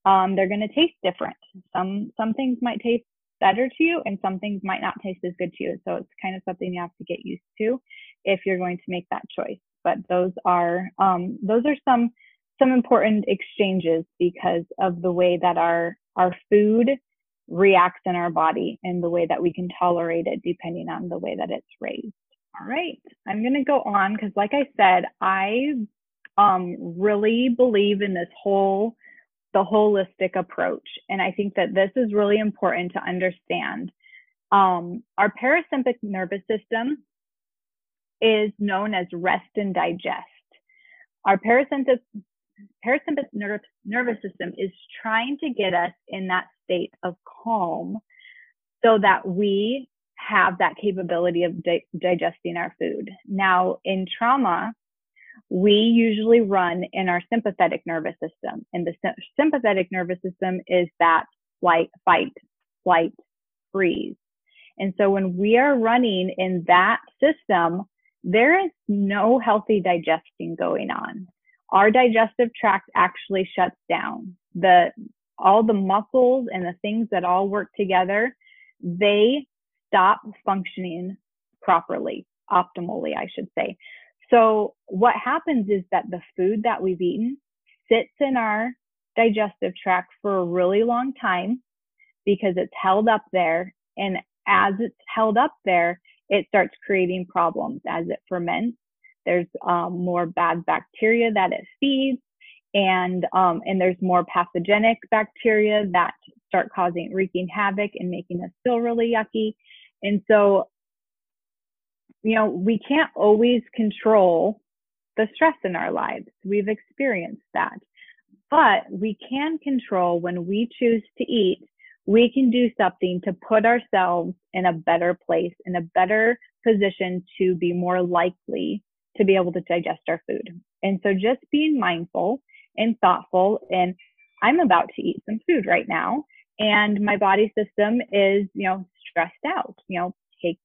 Um, they're going to taste different. Some some things might taste better to you, and some things might not taste as good to you. So it's kind of something you have to get used to if you're going to make that choice. But those are um, those are some some important exchanges because of the way that our our food reacts in our body and the way that we can tolerate it depending on the way that it's raised. All right, I'm going to go on because, like I said, I um, really believe in this whole the holistic approach, and I think that this is really important to understand. Um, our parasympathetic nervous system is known as rest and digest. Our parasympathetic parasympathetic nervous, system is trying to get us in that state of calm so that we have that capability of di- digesting our food. Now, in trauma, we usually run in our sympathetic nervous system, and the sympathetic nervous system is that flight, fight, flight, freeze. And so when we are running in that system, there is no healthy digesting going on our digestive tract actually shuts down. The all the muscles and the things that all work together, they stop functioning properly, optimally, I should say. So what happens is that the food that we've eaten sits in our digestive tract for a really long time because it's held up there. And as it's held up there, it starts creating problems as it ferments there's um, more bad bacteria that it feeds, and um, and there's more pathogenic bacteria that start causing wreaking havoc and making us feel really yucky and so you know we can't always control the stress in our lives we've experienced that but we can control when we choose to eat we can do something to put ourselves in a better place in a better position to be more likely to be able to digest our food and so just being mindful and thoughtful. And I'm about to eat some food right now, and my body system is, you know, stressed out. You know, take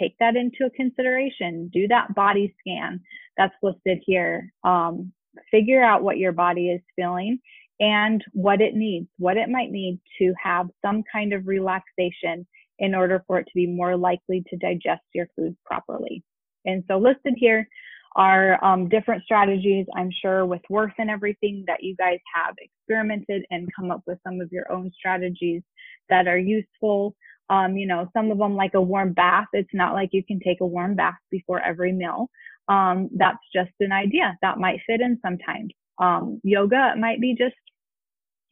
take that into consideration. Do that body scan that's listed here. Um, figure out what your body is feeling and what it needs, what it might need to have some kind of relaxation in order for it to be more likely to digest your food properly. And so listed here are um, different strategies, I'm sure, with worth and everything that you guys have experimented and come up with some of your own strategies that are useful. Um, you know, some of them like a warm bath. It's not like you can take a warm bath before every meal. Um, that's just an idea that might fit in sometimes. Um, yoga might be just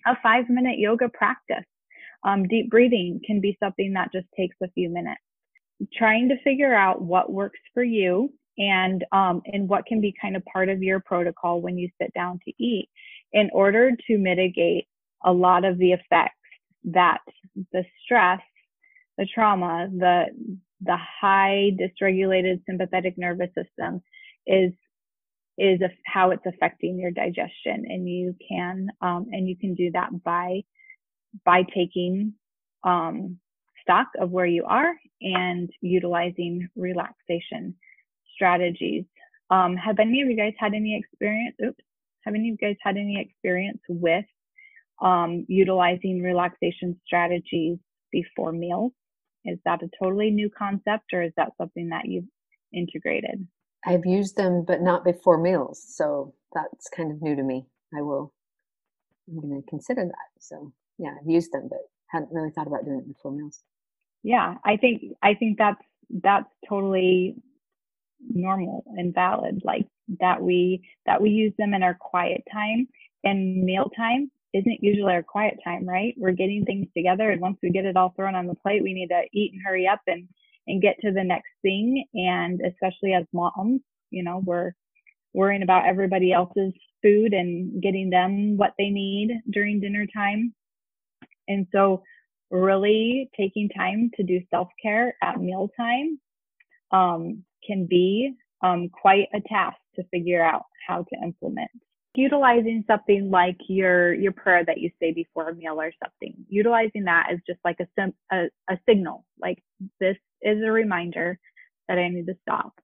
a five minute yoga practice. Um, deep breathing can be something that just takes a few minutes. Trying to figure out what works for you and um, and what can be kind of part of your protocol when you sit down to eat in order to mitigate a lot of the effects that the stress the trauma the the high dysregulated sympathetic nervous system is is a, how it's affecting your digestion and you can um, and you can do that by by taking um, stock of where you are and utilizing relaxation strategies. Um, have any of you guys had any experience? Oops. Have any of you guys had any experience with um, utilizing relaxation strategies before meals? Is that a totally new concept or is that something that you've integrated? I've used them, but not before meals. So that's kind of new to me. I will, I'm going to consider that. So yeah, I've used them, but hadn't really thought about doing it before meals. Yeah, I think, I think that's, that's totally normal and valid like that we that we use them in our quiet time and meal time isn't usually our quiet time right? We're getting things together and once we get it all thrown on the plate we need to eat and hurry up and and get to the next thing. And especially as moms you know we're worrying about everybody else's food and getting them what they need during dinner time. And so really taking time to do self-care at mealtime um, can be um, quite a task to figure out how to implement. Utilizing something like your your prayer that you say before a meal or something, utilizing that as just like a, sim- a, a signal, like this is a reminder that I need to stop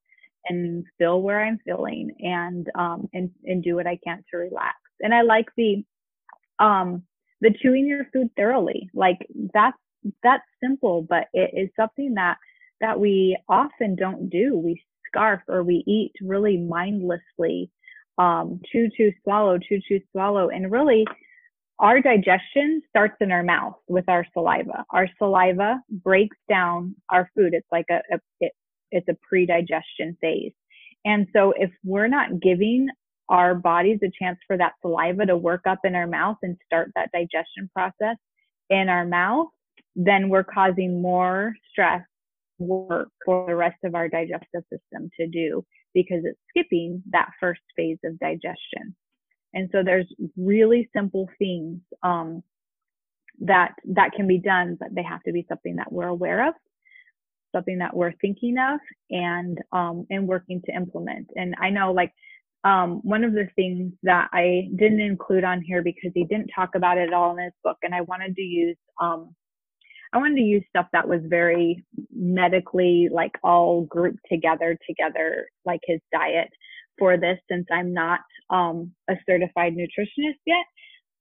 and feel where I'm feeling and um and and do what I can to relax. And I like the um the chewing your food thoroughly. Like that's that's simple, but it is something that that we often don't do. We scarf or we eat really mindlessly, um, chew, chew, swallow, chew, chew, swallow. And really, our digestion starts in our mouth with our saliva. Our saliva breaks down our food. It's like a, a it, it's a pre-digestion phase. And so if we're not giving our bodies a chance for that saliva to work up in our mouth and start that digestion process in our mouth, then we're causing more stress work for the rest of our digestive system to do because it's skipping that first phase of digestion. And so there's really simple things um, that that can be done, but they have to be something that we're aware of, something that we're thinking of, and um, and working to implement. And I know like um, one of the things that I didn't include on here because he didn't talk about it all in his book, and I wanted to use um, I wanted to use stuff that was very medically like all grouped together together like his diet for this since I'm not um, a certified nutritionist yet.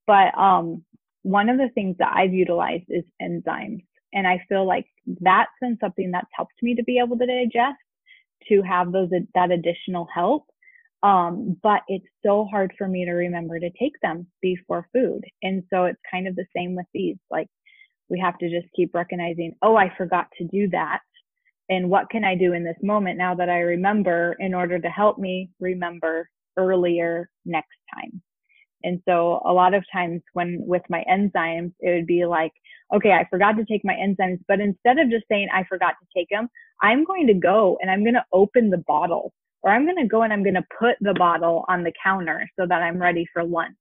But um, one of the things that I've utilized is enzymes. And I feel like that's been something that's helped me to be able to digest, to have those that additional help. Um, but it's so hard for me to remember to take them before food. And so it's kind of the same with these. Like we have to just keep recognizing, oh, I forgot to do that. And what can I do in this moment now that I remember in order to help me remember earlier next time? And so a lot of times when with my enzymes, it would be like, okay, I forgot to take my enzymes, but instead of just saying I forgot to take them, I'm going to go and I'm going to open the bottle or I'm going to go and I'm going to put the bottle on the counter so that I'm ready for lunch.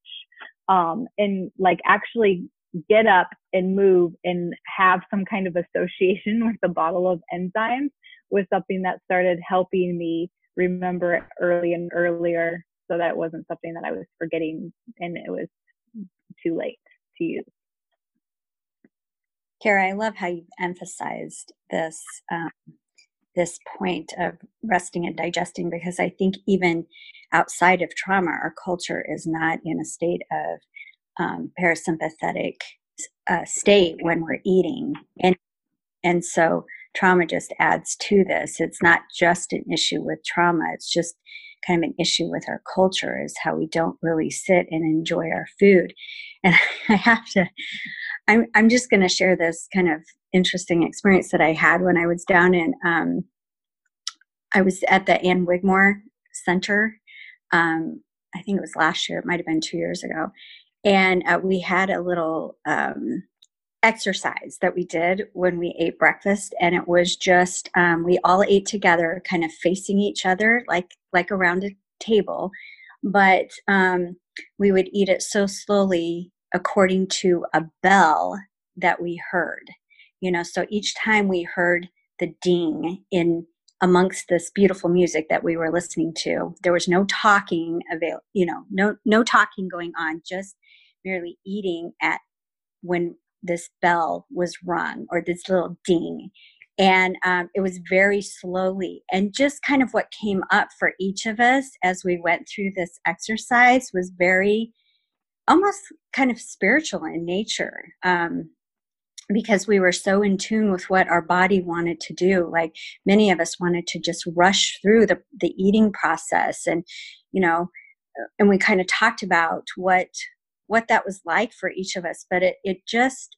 Um, and like actually get up and move and have some kind of association with the bottle of enzymes was something that started helping me remember it early and earlier so that it wasn't something that I was forgetting and it was too late to use. Kara, I love how you've emphasized this um, this point of resting and digesting because I think even outside of trauma, our culture is not in a state of um, parasympathetic uh, state when we're eating, and and so trauma just adds to this. It's not just an issue with trauma; it's just kind of an issue with our culture is how we don't really sit and enjoy our food. And I have to, I'm, I'm just going to share this kind of interesting experience that I had when I was down in, um, I was at the Ann Wigmore Center. Um, I think it was last year, it might have been two years ago. And uh, we had a little um, exercise that we did when we ate breakfast and it was just um, we all ate together kind of facing each other like like around a table. But um, we would eat it so slowly according to a bell that we heard you know? So each time we heard the ding in amongst this beautiful music that we were listening to there was no talking avail you know no no talking going on just merely eating at when this bell was rung or this little ding. And um, it was very slowly and just kind of what came up for each of us as we went through this exercise was very almost kind of spiritual in nature um, because we were so in tune with what our body wanted to do. Like many of us wanted to just rush through the, the eating process and you know and we kind of talked about what what that was like for each of us but it, it just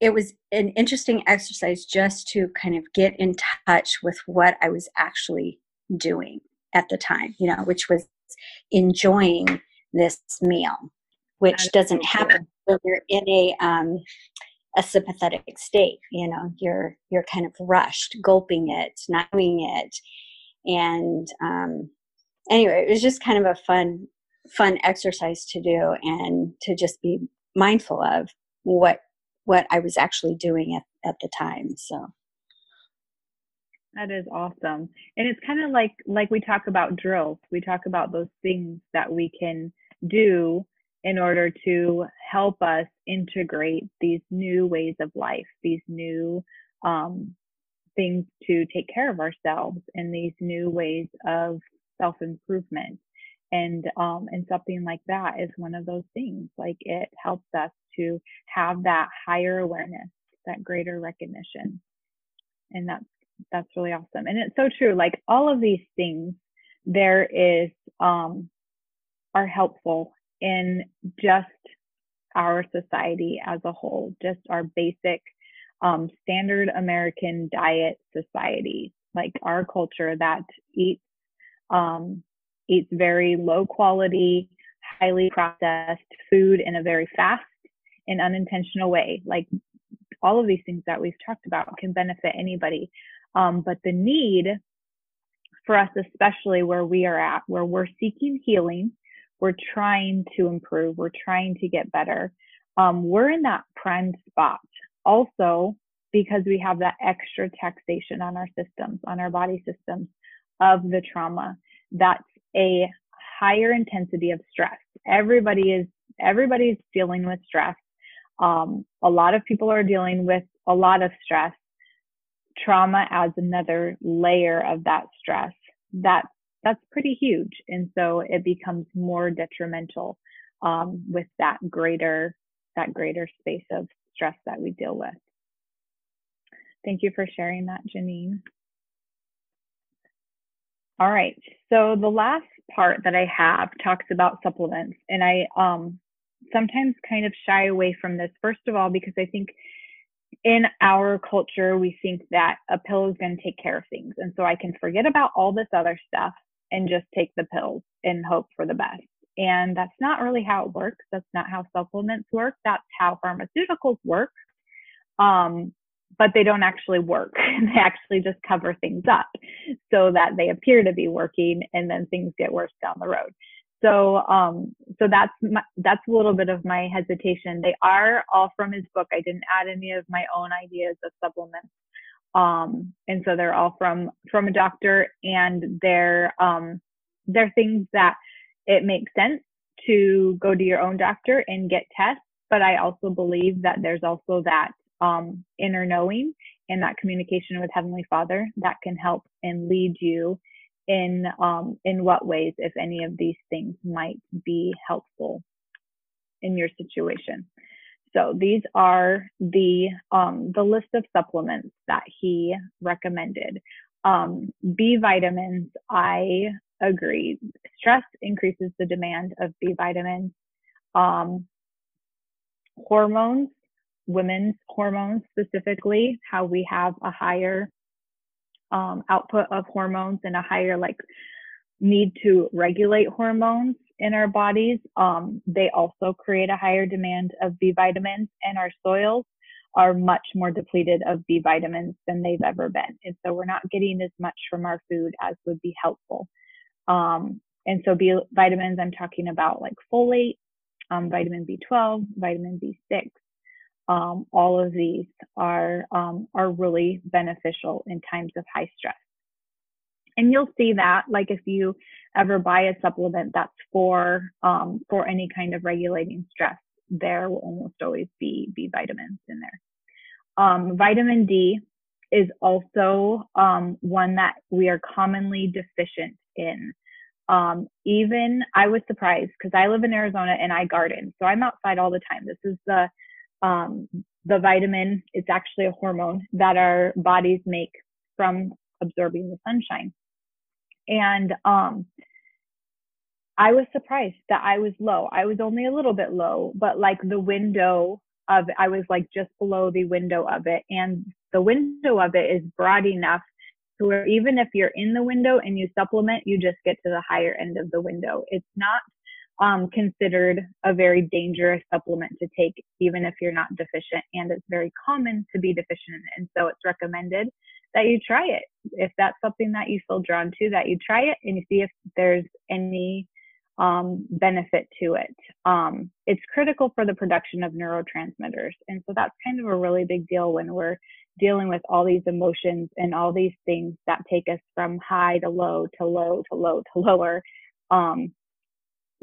it was an interesting exercise just to kind of get in touch with what i was actually doing at the time you know which was enjoying this meal which doesn't happen when you're in a um, a sympathetic state you know you're you're kind of rushed gulping it not doing it. And um, anyway it was just kind of a fun fun exercise to do and to just be mindful of what what I was actually doing at, at the time. So that is awesome. And it's kind of like like we talk about drills. We talk about those things that we can do in order to help us integrate these new ways of life, these new um, things to take care of ourselves, and these new ways of self improvement and um, and something like that is one of those things like it helps us to have that higher awareness that greater recognition. And that's that's really awesome. And it's so true like all of these things there is um are helpful in just our society as a whole just our basic um, standard american diet society like our culture that eats um, eats very low quality, highly processed food in a very fast and unintentional way. Like all of these things that we've talked about can benefit anybody. Um, but the need for us, especially where we are at, where we're seeking healing, we're trying to improve, we're trying to get better. Um, we're in that prime spot. Also, because we have that extra taxation on our systems, on our body systems of the trauma. That's a higher intensity of stress. Everybody is everybody's dealing with stress. Um, a lot of people are dealing with a lot of stress. Trauma adds another layer of that stress. That that's pretty huge, and so it becomes more detrimental um, with that greater that greater space of stress that we deal with. Thank you for sharing that, Janine. All right. So the last part that I have talks about supplements, and I um, sometimes kind of shy away from this. First of all, because I think in our culture we think that a pill is going to take care of things, and so I can forget about all this other stuff and just take the pills and hope for the best. And that's not really how it works. That's not how supplements work. That's how pharmaceuticals work. Um, but they don't actually work. they actually just cover things up so that they appear to be working and then things get worse down the road. So, um, so that's my, that's a little bit of my hesitation. They are all from his book. I didn't add any of my own ideas of supplements. Um, and so they're all from, from a doctor and they're, um, they're things that it makes sense to go to your own doctor and get tests. But I also believe that there's also that um, inner knowing and that communication with Heavenly Father that can help and lead you in um, in what ways, if any of these things might be helpful in your situation. So these are the um, the list of supplements that he recommended. Um, B vitamins, I agree. Stress increases the demand of B vitamins. Um, hormones women's hormones specifically, how we have a higher um, output of hormones and a higher like need to regulate hormones in our bodies. Um, they also create a higher demand of B vitamins, and our soils are much more depleted of B vitamins than they've ever been. And so we're not getting as much from our food as would be helpful. Um, and so B vitamins, I'm talking about like folate, um, vitamin B12, vitamin B6, um, all of these are um, are really beneficial in times of high stress. And you'll see that, like if you ever buy a supplement that's for um, for any kind of regulating stress, there will almost always be B vitamins in there. Um, vitamin D is also um, one that we are commonly deficient in. Um, even I was surprised because I live in Arizona and I garden, so I'm outside all the time. This is the um, the vitamin is actually a hormone that our bodies make from absorbing the sunshine. And um, I was surprised that I was low. I was only a little bit low, but like the window of I was like just below the window of it. And the window of it is broad enough to where even if you're in the window and you supplement, you just get to the higher end of the window. It's not um, considered a very dangerous supplement to take, even if you're not deficient. And it's very common to be deficient. And so it's recommended that you try it. If that's something that you feel drawn to, that you try it and you see if there's any um, benefit to it. Um, it's critical for the production of neurotransmitters. And so that's kind of a really big deal when we're dealing with all these emotions and all these things that take us from high to low to low to low to lower. Um,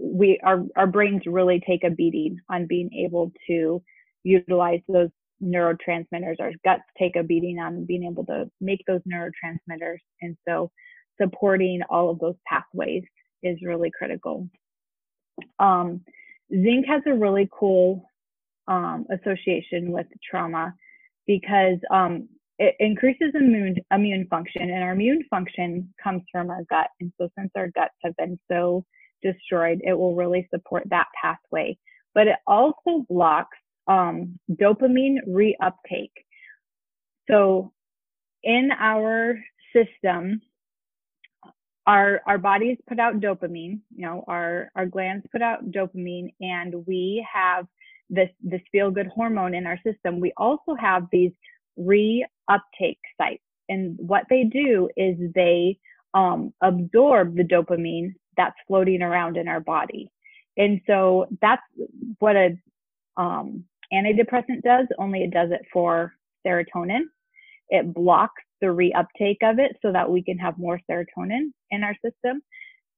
we our our brains really take a beating on being able to utilize those neurotransmitters. Our guts take a beating on being able to make those neurotransmitters, and so supporting all of those pathways is really critical. Um, zinc has a really cool um, association with trauma because um, it increases immune immune function, and our immune function comes from our gut. And so, since our guts have been so destroyed, it will really support that pathway. But it also blocks um, dopamine reuptake. So in our system, our our bodies put out dopamine, you know, our our glands put out dopamine, and we have this this feel good hormone in our system. We also have these reuptake sites, and what they do is they um, absorb the dopamine that's floating around in our body. And so that's what a um, antidepressant does, only it does it for serotonin. It blocks the reuptake of it so that we can have more serotonin in our system.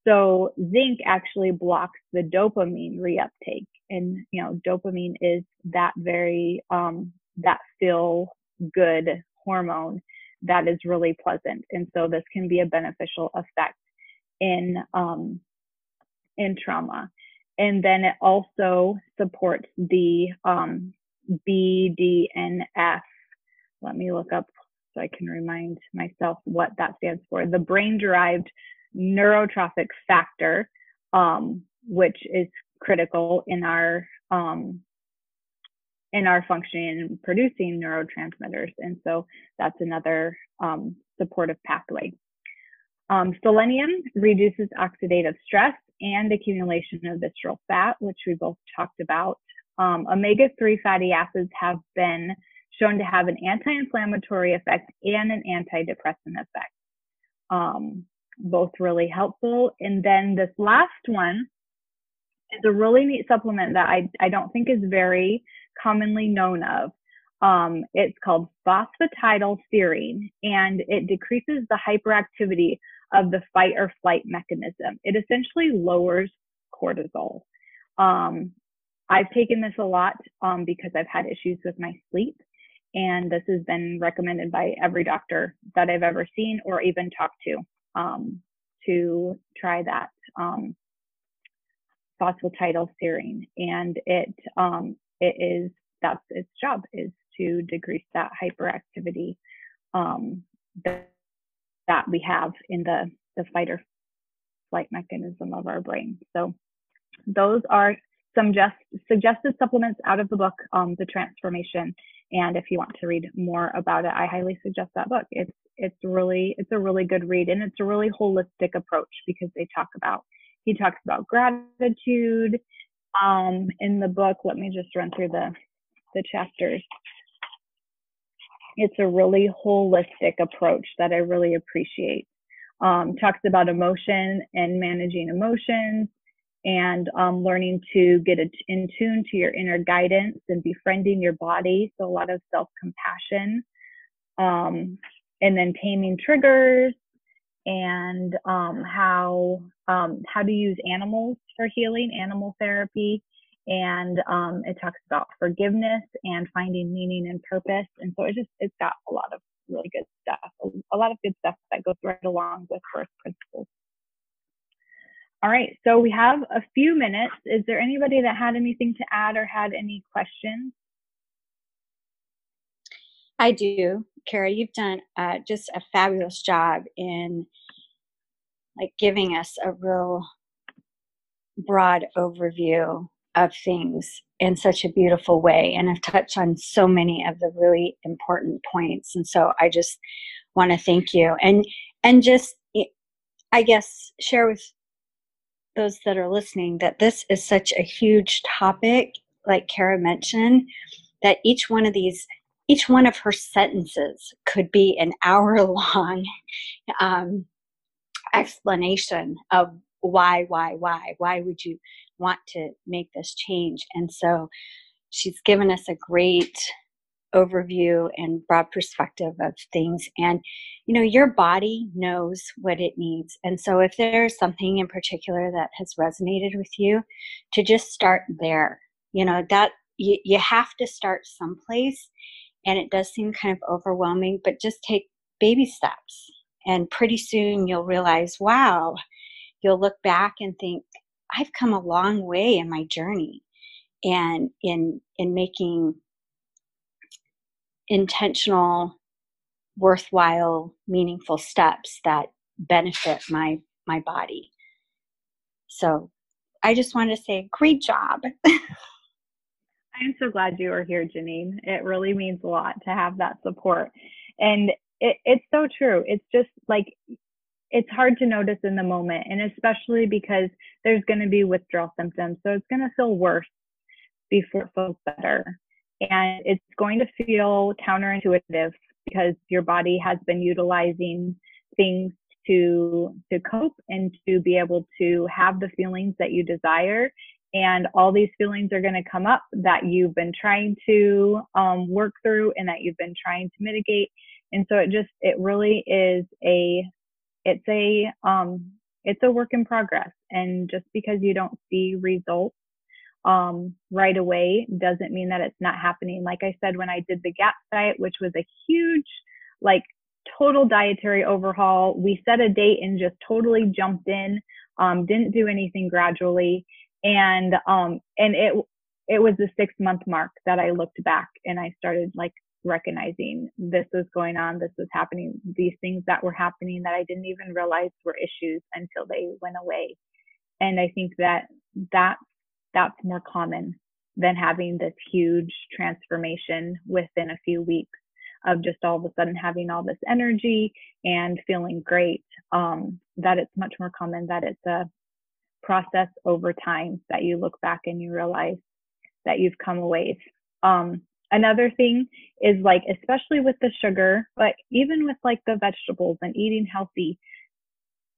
So zinc actually blocks the dopamine reuptake. And, you know, dopamine is that very, um, that feel good hormone that is really pleasant. And so this can be a beneficial effect in um, in trauma. And then it also supports the um, BDNF. Let me look up so I can remind myself what that stands for. The brain derived neurotrophic factor, um, which is critical in our um, in our functioning and producing neurotransmitters. And so that's another um, supportive pathway. Um, selenium reduces oxidative stress, and accumulation of visceral fat, which we both talked about. Um, omega 3 fatty acids have been shown to have an anti inflammatory effect and an antidepressant effect. Um, both really helpful. And then this last one is a really neat supplement that I, I don't think is very commonly known of. Um, it's called phosphatidylserine, and it decreases the hyperactivity of the fight or flight mechanism. It essentially lowers cortisol. Um, I've taken this a lot um, because I've had issues with my sleep, and this has been recommended by every doctor that I've ever seen or even talked to um, to try that um, phosphatidylserine, and it um, it is that's its job is to decrease that hyperactivity um, that, that we have in the the fight or flight mechanism of our brain. So those are some just suggested supplements out of the book, um, The Transformation. And if you want to read more about it, I highly suggest that book. It's it's really it's a really good read and it's a really holistic approach because they talk about he talks about gratitude um, in the book. Let me just run through the the chapters. It's a really holistic approach that I really appreciate. Um, talks about emotion and managing emotions and um, learning to get in tune to your inner guidance and befriending your body. So a lot of self compassion. Um, and then taming triggers and um, how um, how to use animals for healing, animal therapy, and um, it talks about forgiveness and finding meaning and purpose. And so it just it's got a lot of really good stuff, a, lot of good stuff that goes right along with Worth principles. All right, so we have a few minutes. Is there anybody that had anything to add or had any questions? I do. Kara, you've done uh, just a fabulous job in like giving us a real broad overview of things in such a beautiful way and have touched on so many of the really important points and so i just want to thank you. And and just i guess share with those that are listening that this is such a huge topic like kara mentioned that each one of these each one of her sentences could be an hour long um, explanation of why, why, why, why would you want to make this change? And so she's given us a great overview and broad perspective of things. And, you know, your body knows what it needs. And so if there's something in particular that has resonated with you, to just start there. You know, that you, you have to start someplace and it does seem kind of overwhelming, but just take baby steps. And pretty soon you'll realize, wow, you'll look back and think, I've come a long way in my journey and in in making intentional worthwhile meaningful steps that benefit my my body so i just want to say great job I'm so glad you are here, Janine. It really means a lot to have that support. And it, it's so true. It's just like, it's hard to notice in the moment, and especially because there's going to be withdrawal symptoms. So it's going to feel worse before it feels better. And it's going to feel counterintuitive because your body has been utilizing things to to cope and to be able to have the feelings that you desire and all these feelings are going to come up that you've been trying to um, work through and that you've been trying to mitigate and so it just it really is a it's a um it's a work in progress. And just because you don't see results um, right away doesn't mean that it's not happening. Like i said when i did the GAP diet which was a huge like total dietary overhaul we set a date and just totally jumped in um, didn't do anything gradually. And um and it it was the six month mark that I looked back and I started like recognizing this was going on, this was happening, these things that were happening that I didn't even realize were issues until they went away. And I think that that that's more common than having this huge transformation within a few weeks of just all of a sudden having all this energy and feeling great. Um, that it's much more common that it's a process over time that you look back and you realize that you've come a ways. Um, another thing is like, especially with the sugar, but even with like the vegetables and eating healthy,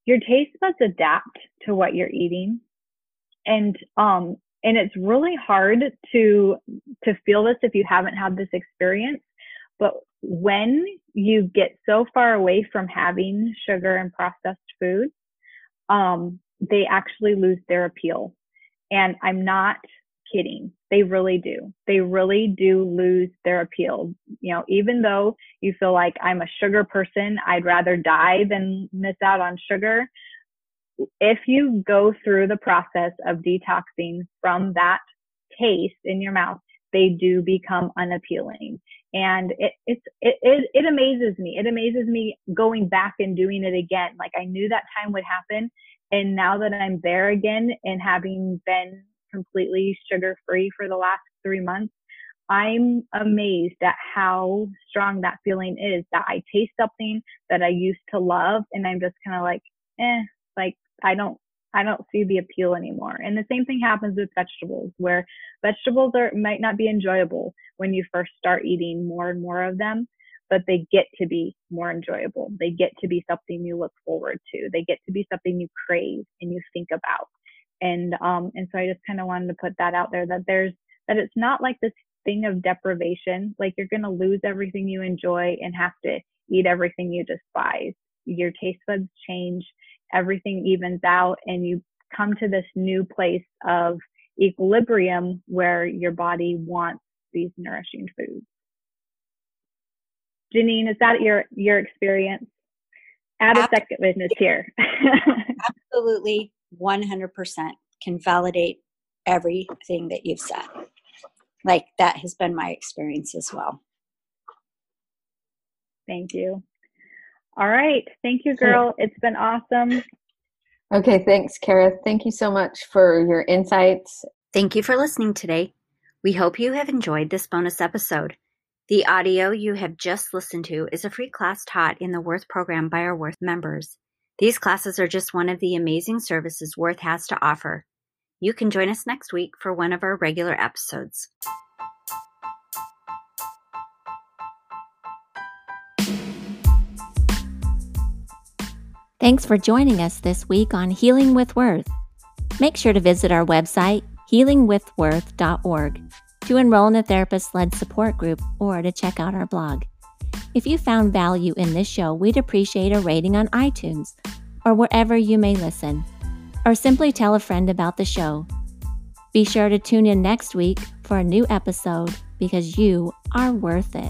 your taste buds adapt to what you're eating. And, um, and it's really hard to, to feel this if you haven't had this experience. But when you get so far away from having sugar and processed food, um, they actually lose their appeal. And I'm not kidding. They really do. They really do lose their appeal. You know, even though you feel like I'm a sugar person, I'd rather die than miss out on sugar. If you go through the process of detoxing from that taste in your mouth, they do become unappealing. And it, it's, it, it, it amazes me. It amazes me going back and doing it again. Like I knew that time would happen. And now that I'm there again and having been completely sugar free for the last three months, I'm amazed at how strong that feeling is that I taste something that I used to love and I'm just kind of like, eh, like I don't, I don't see the appeal anymore. And the same thing happens with vegetables where vegetables are, might not be enjoyable when you first start eating more and more of them, but they get to be more enjoyable. They get to be something you look forward to. They get to be something you crave and you think about and um and so i just kind of wanted to put that out there that there's that it's not like this thing of deprivation like you're going to lose everything you enjoy and have to eat everything you despise. Your taste buds change everything evens out and you come to this new place of equilibrium where your body wants these nourishing foods. Janine is that your your experience? Add a second witness here. Absolutely. 100% can validate everything that you've said. Like that has been my experience as well. Thank you. All right. Thank you, girl. It's been awesome. Okay, thanks, Kara. Thank you so much for your insights. Thank you for listening today. We hope you have enjoyed this bonus episode. The audio you have just listened to is a free class taught in the Worth program by our Worth members. These classes are just one of the amazing services Worth has to offer. You can join us next week for one of our regular episodes. Thanks for joining us this week on Healing with Worth. Make sure to visit our website, healingwithworth.org, to enroll in a therapist led support group or to check out our blog. If you found value in this show, we'd appreciate a rating on iTunes or wherever you may listen, or simply tell a friend about the show. Be sure to tune in next week for a new episode because you are worth it.